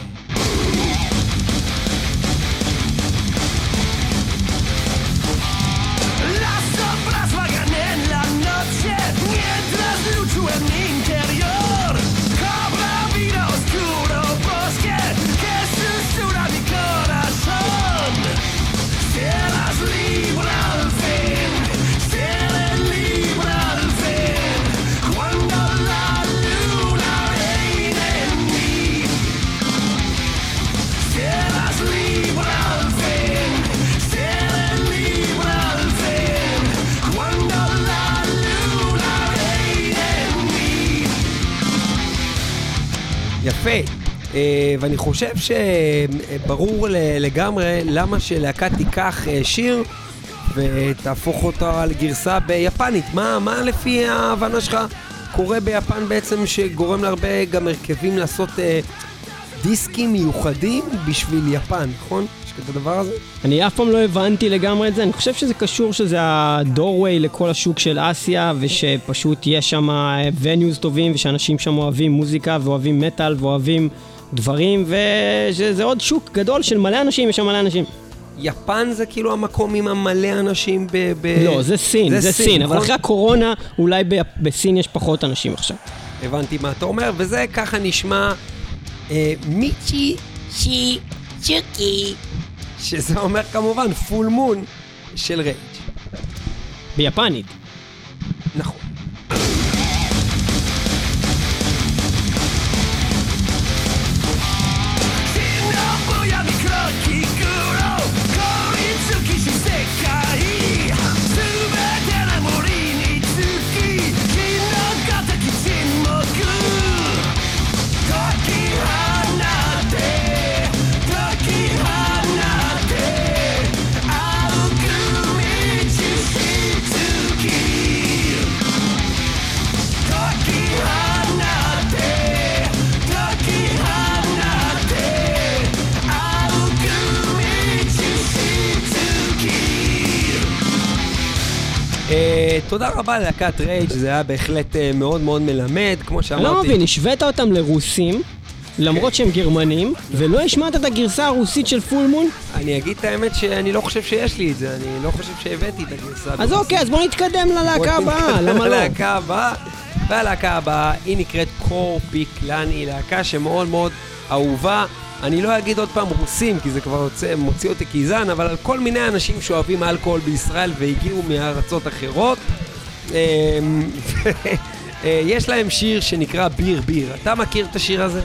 יפה. אה, ואני חושב שברור לגמרי למה שלהקה תיקח אה, שיר ותהפוך אותה לגרסה ביפנית. מה, מה לפי ההבנה שלך קורה ביפן בעצם שגורם להרבה גם הרכבים לעשות אה, דיסקים מיוחדים בשביל יפן, נכון? יש כזה דבר הזה? אני אף פעם לא הבנתי לגמרי את זה, אני חושב שזה קשור שזה הדורווי לכל השוק של אסיה, ושפשוט יש שם ו news טובים, ושאנשים שם אוהבים מוזיקה, ואוהבים מטאל, ואוהבים דברים, ושזה עוד שוק גדול של מלא אנשים, יש שם מלא אנשים. יפן זה כאילו המקום עם המלא אנשים ב... ב... לא, זה סין, זה סין, אבל נכון? אחרי הקורונה אולי ב- בסין יש פחות אנשים עכשיו. הבנתי מה אתה אומר, וזה ככה נשמע אה, Michi shi tsuki, שזה אומר כמובן Full Moon של Rage. ביפנית. רבה ללהקת Rage, זה היה בהחלט אה, מאוד מאוד מלמד, כמו אני שאמרתי. לא מבין, השווית אותם לרוסים, למרות שהם גרמנים, ולא השמעת את הגרסה הרוסית של Full Moon? אני אגיד את האמת שאני לא חושב שיש לי את זה, אני לא חושב שהבאתי את הגרסה. אז אוקיי, אז בוא נתקדם ללהקה הבאה, למה לא? ללהקה הבאה. והלהקה הבאה, היא נקראת Korpiklaani, היא להקה שמאוד מאוד אהובה. אני לא אגיד עוד פעם רוסים, כי זה כבר יוצא, מוציא אותי גזען, אבל על כל מיני אנשים שאוהבים אלכוהול בישראל והגיעו מארצות אחרות. אמ, אה, יש להם שיר שנקרא ביר ביר. אתה מכיר את השיר הזה?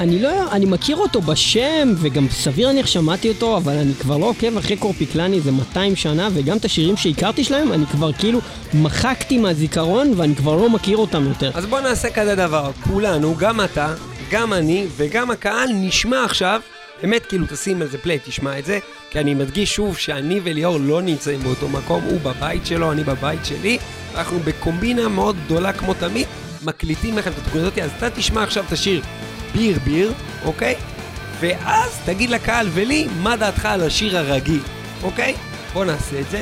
אני לא, אני מכיר אותו בשם, וגם סביר להניח שמעתי אותו, אבל אני כבר לא עוקב אחרי קורפיקלני זה 200 שנה, וגם את השירים שהכרתי שלהם, אני כבר כאילו מחקתי מהזיכרון, ואני כבר לא מכיר אותם יותר. אז בוא נעשה כזה דבר, כולנו, גם אתה, גם אני וגם הקהל, נשמע עכשיו, באמת כאילו תשים על זה פליי, תשמע את זה, כי אני מדגיש שוב שאני וליאור לא נמצאים באותו מקום, הוא בבית שלו, אני בבית שלי, אנחנו בקומבינה מאוד גדולה כמו תמיד, מקליטים לכם את התוכניות אותי, אז אתה תשמע עכשיו את השיר ביר ביר, אוקיי? ואז תגיד לקהל ולי מה דעתך על השיר הרגיל, אוקיי? בוא נעשה את זה.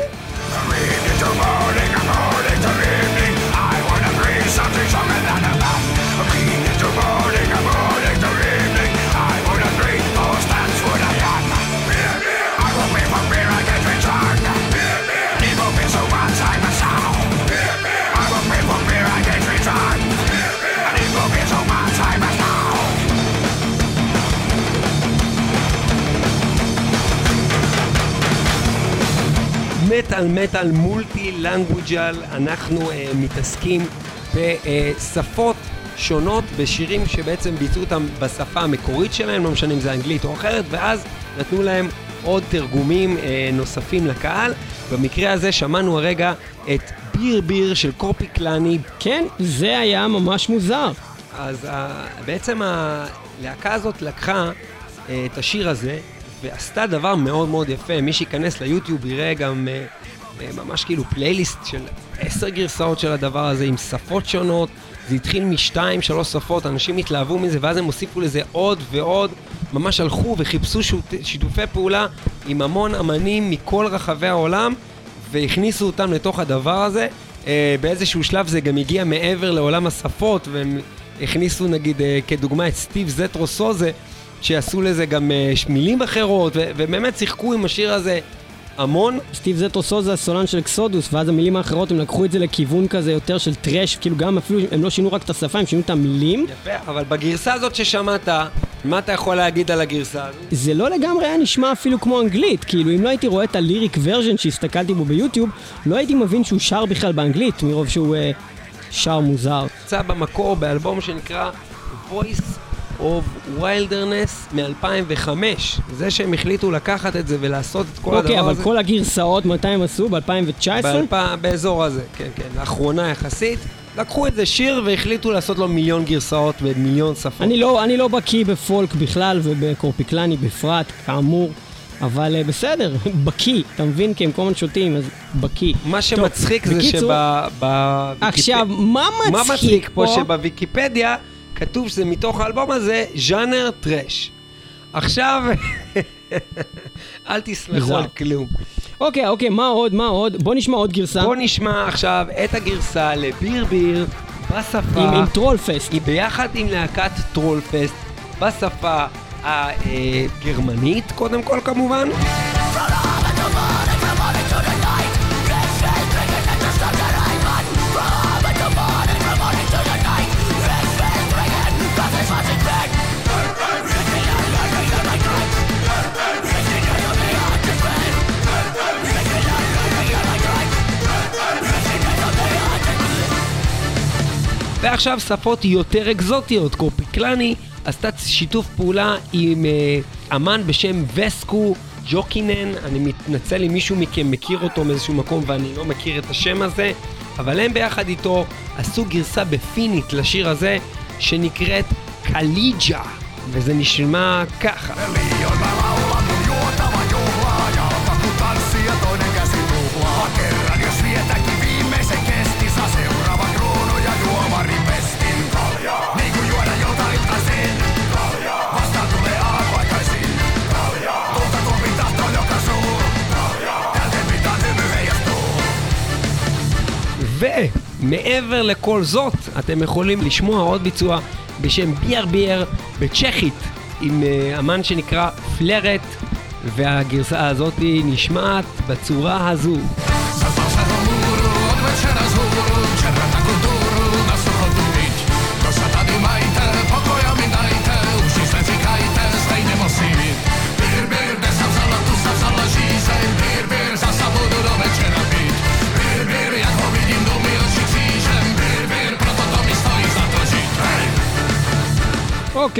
מטאל מטאל מולטי לנגוג'ל, אנחנו אה, מתעסקים בשפות שונות, בשירים שבעצם ביצעו אותם בשפה המקורית שלהם, לא משנה אם זה אנגלית או אחרת, ואז נתנו להם עוד תרגומים אה, נוספים לקהל. במקרה הזה שמענו הרגע את ביר ביר של קורפי קלאני, כן, זה היה ממש מוזר. אז uh, בעצם הלהקה הזאת לקחה uh, את השיר הזה ועשתה דבר מאוד מאוד יפה. מי שייכנס ליוטיוב יראה גם uh, uh, ממש כאילו פלייליסט של עשר גרסאות של הדבר הזה עם שפות שונות. זה התחיל משתיים, שלוש שפות, אנשים התלהבו מזה ואז הם הוסיפו לזה עוד ועוד. ממש הלכו וחיפשו שיתופי פעולה עם המון אמנים מכל רחבי העולם והכניסו אותם לתוך הדבר הזה. Uh, באיזשהו שלב זה גם הגיע מעבר לעולם השפות, והם הכניסו נגיד כדוגמה את סטיב זטרו סוזה, שעשו לזה גם uh, מילים אחרות, ובאמת שיחקו עם השיר הזה המון. סטיב זטרו סוזה הסולן של אקסודוס, ואז המילים האחרות הם לקחו את זה לכיוון כזה יותר של טראש, כאילו גם אפילו, הם לא שינו רק את השפה, הם שינו את המילים. יפה, אבל בגרסה הזאת ששמעת, מה אתה יכול להגיד על הגרסה הזאת? זה לא לגמרי היה נשמע אפילו כמו אנגלית, כאילו אם לא הייתי רואה את הליריק ורז'ן שהסתכלתי בו ביוטיוב, לא הייתי מבין שהוא שר בכלל באנגלית, מרוב שהוא אה, שר מוזר. יצא במקור באלבום שנקרא Voice of Wilderness מ-2005. זה שהם החליטו לקחת את זה ולעשות את כל אוקיי, הדבר אבל הזה. כל הגרסאות, מתי הם עשו? ב-2019? באלפ... באזור הזה, כן, כן, לאחרונה יחסית. לקחו איזה שיר והחליטו לעשות לו מיליון גרסאות במיליון שפות. אני לא, אני לא בקיא בפולק בכלל ובקורפיקלני בפרט, כאמור, אבל אה, בסדר, בקיא, אתה מבין? כי הם כל הזמן שותים, אז בקיא. מה שמצחיק זה בקיצור- שב... עכשיו, מה מה מצחיק מצחיק פה? פה? שבוויקיפדיה כתוב שזה מתוך האלבום הזה ז'אנר thrash. עכשיו, אל תסמכו מוזר. על כלום. אוקיי, אוקיי, מה עוד? מה עוד? בוא נשמע עוד גרסה. בוא נשמע עכשיו את הגרסה ל Beer Beer בשפה, עם, עם Trollfest. היא ביחד עם להקת Trollfest בשפה הגרמנית קודם כל כמובן. ועכשיו שפות יותר אקזוטיות, קורפיקלני עשתה שיתוף פעולה עם אה, אמן בשם וסקו ג'וקינן, אני מתנצל אם מישהו מכם מכיר אותו מאיזשהו מקום ואני לא מכיר את השם הזה, אבל הם ביחד איתו עשו גרסה בפינית לשיר הזה, שנקראת קליג'ה, וזה נשמע ככה. ומעבר לכל זאת, אתם יכולים לשמוע עוד ביצוע בשם ביאר ביאר בצ'כית, עם אה, אמן שנקרא פלרט, והגרסה הזאת נשמעת בצורה הזו.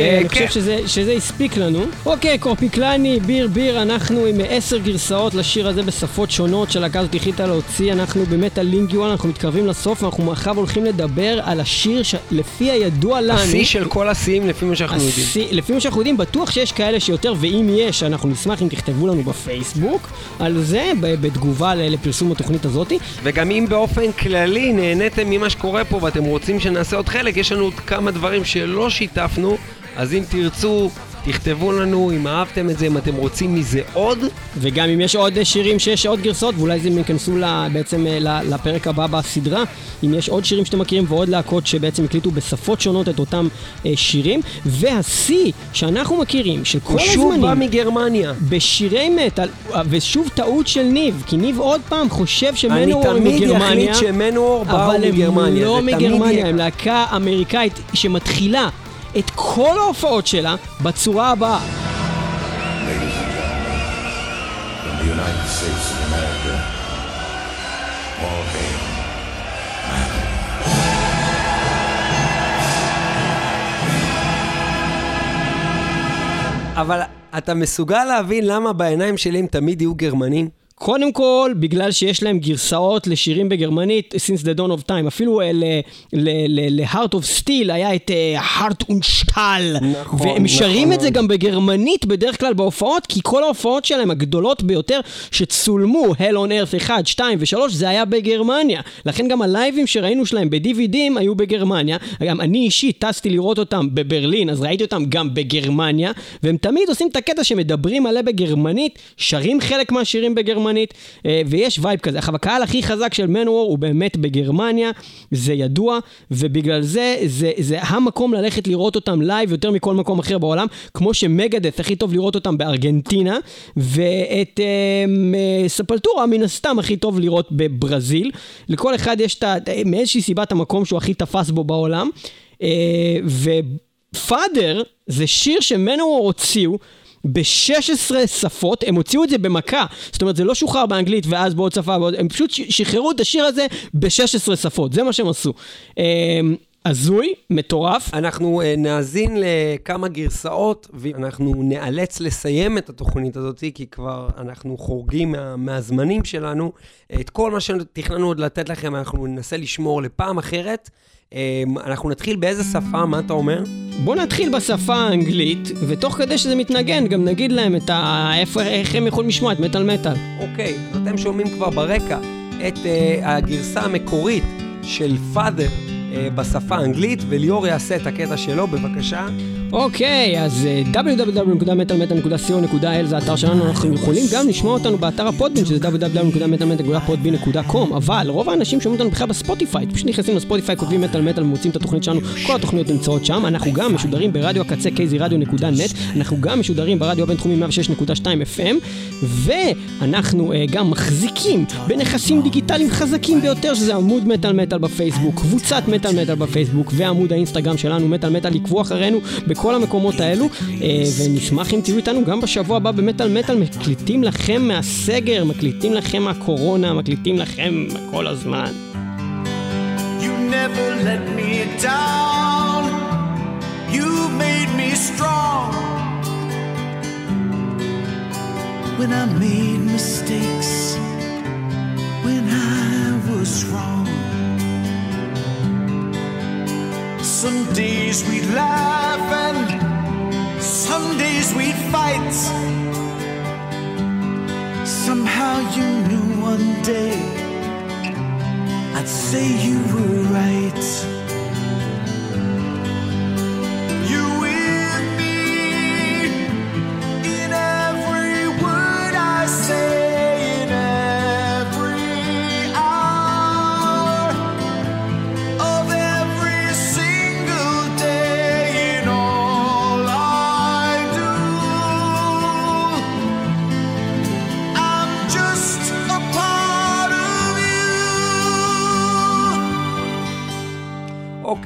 אוקיי, אני כן. חושב שזה- שזה הספיק לנו. אוקיי, קורפיקלני, ביר ביר, אנחנו עם עשר גרסאות לשיר הזה בשפות שונות שהלהקה הזאת החליטה להוציא. אנחנו במטאל לינגיואל, אנחנו מתקרבים לסוף, ואנחנו עכשיו הולכים לדבר על השיר שלפי הידוע לנו... השיא של כל השיאים לפי מה שאנחנו יודעים. לפי מה שאנחנו יודעים, בטוח שיש כאלה שיותר, ואם יש, אנחנו נשמח אם תכתבו לנו בפייסבוק על זה, בתגובה לפרסום התוכנית הזאתי. וגם אם באופן כללי נהניתם ממה שקורה פה ואתם רוצים שנעשה עוד חלק, יש לנו עוד כמה דברים שלא שיתפנו, אז אם תרצו, תכתבו לנו אם אהבתם את זה, אם אתם רוצים מזה עוד. וגם אם יש עוד שירים שיש עוד גרסאות, ואולי הם ייכנסו בעצם אה, לפרק הבא בסדרה, אם יש עוד שירים שאתם מכירים ועוד להקות שבעצם הקליטו בשפות שונות את אותם אה, שירים. והשיא שאנחנו מכירים, של כל הוא שוב בא הזמנים, מגרמניה. בשירי מטאל, אה, ושוב טעות של ניב, כי ניב עוד פעם חושב אני שמנואר הם תמיד מגרמניה. אחליט שמנואר באו אבל הם מגרמניה. לא תמיד מגרמניה, הם להקה אמריקאית שמתחילה את כל ההופעות שלה בצורה הבאה. אבל אתה מסוגל להבין למה בעיניים שלי הם תמיד יהיו גרמנים? קודם כל, בגלל שיש להם גרסאות לשירים בגרמנית, since the dawn of time. אפילו אה, ל-heart of steel היה את אה, heart und stahl. נכון, והם שרים נכון. את זה גם בגרמנית בדרך כלל בהופעות, כי כל ההופעות שלהם הגדולות ביותר שצולמו, Hell on Earth 1, 2 ו-3, זה היה בגרמניה. לכן גם הלייבים שראינו שלהם ב-DVDים היו בגרמניה. גם אני אישית טסתי לראות אותם בברלין, אז ראיתי אותם גם בגרמניה, והם תמיד עושים את הקטע שמדברים מלא בגרמנית, שרים חלק מהשירים בגרמנית, אה, ויש vibe כזה. עכשיו, הקהל הכי חזק של Manowar הוא באמת בגרמניה, זה ידוע, ובגלל זה, זה, זה המקום ללכת לראות אותם live יותר מכל מקום אחר בעולם, כמו ש Megadeth הכי טוב לראות אותם בארגנטינה, ואת אה, אה, Sepultura מן הסתם הכי טוב לראות בברזיל. לכל אחד יש את ה... מאיזושהי סיבה את המקום שהוא הכי תפס בו בעולם. אה, ו Father זה שיר ש Manowar הוציאו. ב-16 שפות, הם הוציאו את זה במכה, זאת אומרת זה לא שוחרר באנגלית ואז בעוד שפה, ועוד, הם פשוט שחררו את השיר הזה ב-16 שפות, זה מה שהם עשו. אה, הזוי, מטורף, אנחנו אה, נאזין לכמה גרסאות, ואנחנו ניאלץ לסיים את התוכנית הזאת, כי כבר אנחנו חורגים מה, מהזמנים שלנו. את כל מה שתכננו עוד לתת לכם, אנחנו ננסה לשמור לפעם אחרת. אה, אנחנו נתחיל באיזה שפה, מה אתה אומר? בואו נתחיל בשפה האנגלית, ותוך כדי שזה מתנגן גם נגיד להם את ה... איפה, איך הם יכולים לשמוע את מטאל מטאל. אוקיי, אז אתם שומעים כבר ברקע את uh, הגרסה המקורית של פאדר uh, בשפה האנגלית, וליאור יעשה את הקטע שלו, בבקשה. אוקיי, אז אה, www.metalmetal.co.il זה האתר שלנו, אנחנו יכולים גם לשמוע אותנו באתר הפודבין, שזה www.metalmetal.podbean.com, אבל רוב האנשים שומעים אותנו בכלל בספוטיפיי, פשוט נכנסים לספוטיפיי, כותבים מטאל מטאל ומוצאים את התוכנית שלנו, כל התוכניות נמצאות שם, אנחנו גם משודרים ברדיו הקצה kzradio.net, אנחנו גם משודרים ברדיו הבינתחומי 106.2 FM, ואנחנו אה, גם מחזיקים בנכסים דיגיטליים חזקים ביותר, שזה עמוד מטאל מטאל בפייסבוק, קבוצת מטאל מטאל בפייסבוק, ועמוד האינסטגרם שלנו, מטאל מטאל, עקבו אחרינו בכל המקומות האלו, אה, ונשמח אם תהיו איתנו גם בשבוע הבא במטאל מטאל, מקליטים לכם מהסגר, מקליטים לכם מהקורונה, מקליטים לכם כל הזמן. Never let me down. You made me strong. When I made mistakes, when I was wrong. Some days we'd laugh and some days we'd fight. Somehow you knew one day I'd say you were right.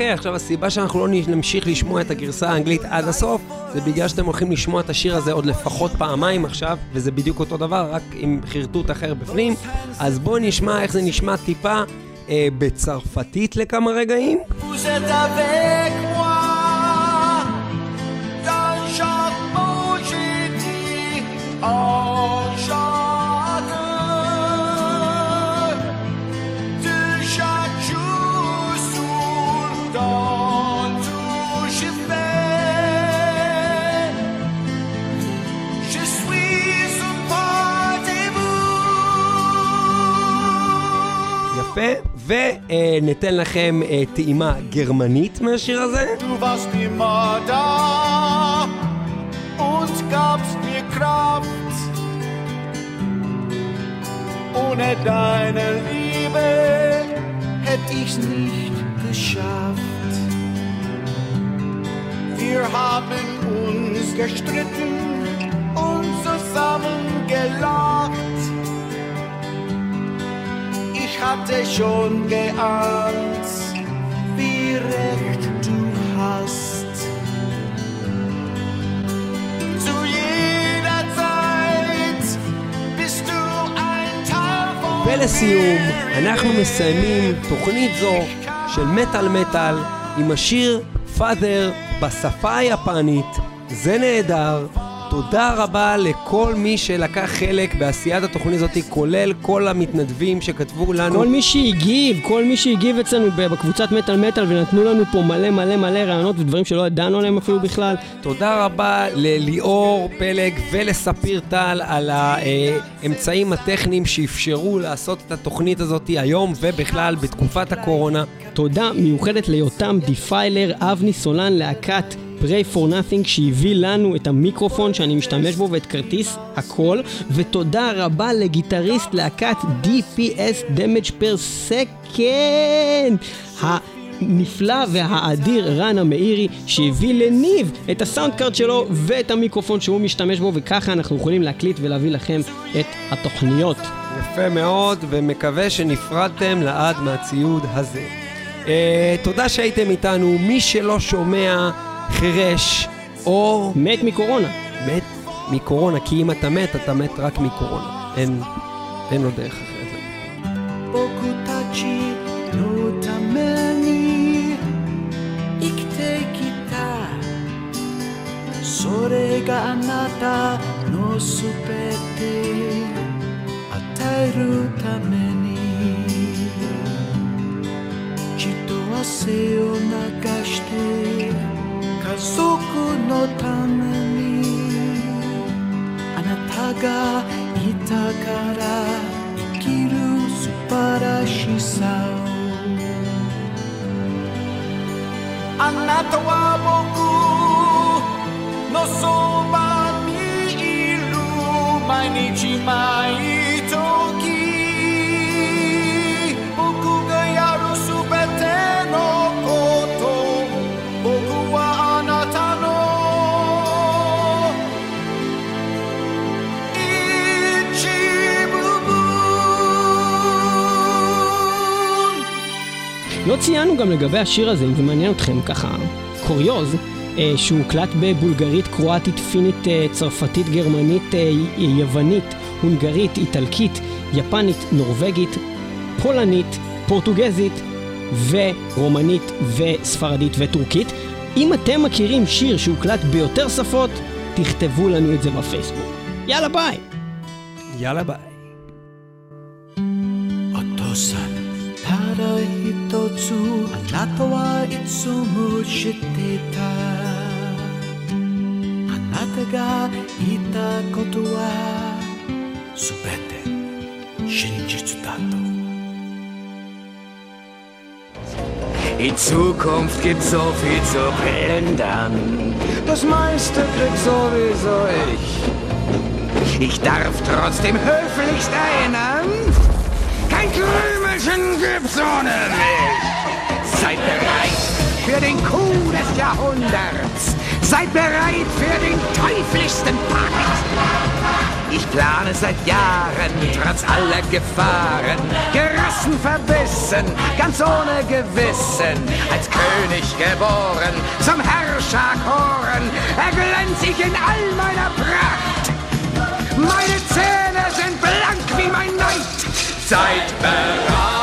אוקיי, עכשיו הסיבה שאנחנו לא נמשיך לשמוע את הגרסה האנגלית עד הסוף, זה בגלל שאתם הולכים לשמוע את השיר הזה עוד לפחות פעמיים עכשיו, וזה בדיוק אותו דבר, רק עם חרטוט אחר בפנים. אז בואו נשמע איך זה נשמע טיפה אה, בצרפתית לכמה רגעים. Vous יפה, וניתן לכם אה, טעימה גרמנית מהשיר הזה. Du warst immer da und gabst mir Kraft. Ohne deine Liebe hätte ich's nicht geschafft. Wir haben uns gestritten und zusammen gelacht. Hatte schon geahnt, wie recht du hast. Zu jeder Zeit bist du ein Teil von ולסיום, mir. אנחנו מסיימים תוכנית זו של מטאל מטאל עם השיר פאדר בשפה היפנית. זה נהדר. תודה רבה לכל מי שלקח חלק בעשיית התוכנית הזאת, כולל כל המתנדבים שכתבו לנו. כל מי שהגיב, כל מי שהגיב אצלנו בקבוצת מטאל מטאל ונתנו לנו פה מלא מלא מלא רעיונות ודברים שלא ידענו עליהם אפילו בכלל. תודה רבה לליאור פלג ולספיר טל על האמצעים הטכניים שאפשרו לעשות את התוכנית הזאת היום ובכלל בתקופת הקורונה. תודה מיוחדת ליותם Defiler אבני סולן, להקת Prey for Nothing שהביא לנו את המיקרופון שאני משתמש בו ואת כרטיס הכל ותודה רבה לגיטריסט להקת DPS Damage per Second הנפלא והאדיר רנה מאירי שהביא לניב את ה sound card שלו ואת המיקרופון שהוא משתמש בו וככה אנחנו יכולים להקליט ולהביא לכם את התוכניות. יפה מאוד, ומקווה שנפרדתם לעד מהציוד הזה. Uh, תודה שהייתם איתנו, מי שלא שומע חירש או מת מקורונה. מת מקורונה, כי אם אתה מת, אתה מת רק מקורונה. אין, אין לו דרך אחרת. 僕たちのために生きてきたそれがあなたのすべて与えるために血と汗を流して 家族のためにあなたがいたから生きる素晴らしさあなたは僕のそばにいる。毎日毎時 לא ציינו גם לגבי השיר הזה, אם זה מעניין אתכם, ככה קוריוז, אה, הוקלט בבולגרית, קרואטית, פינית, אה, צרפתית, גרמנית, אה, יוונית, הונגרית, איטלקית, יפנית, נורבגית, פולנית, פורטוגזית ורומנית וספרדית וטורקית. אם אתם מכירים שיר שהוקלט ביותר שפות, תכתבו לנו את זה בפייסבוק. יאללה ביי! יאללה ביי. 一つあなたはいつも知っていたあなたが言ったことは全て真実だと In Zukunft gibt's so viel zu plündern. Das meiste krieg sowieso ich. Ich darf trotzdem höflichst erinnern, kein Krümelchen gibt's ohne mich. Seid bereit für den Coup des Jahrhunderts. Seid bereit für den teuflischsten Pakt. Ich plane seit Jahren, trotz aller Gefahren, gerissen, verbissen, ganz ohne Gewissen, als König geboren, zum Herrscher koren, erglänz ich in all meiner Pracht. Meine Zähne sind blank wie mein Neid. Seid bereit.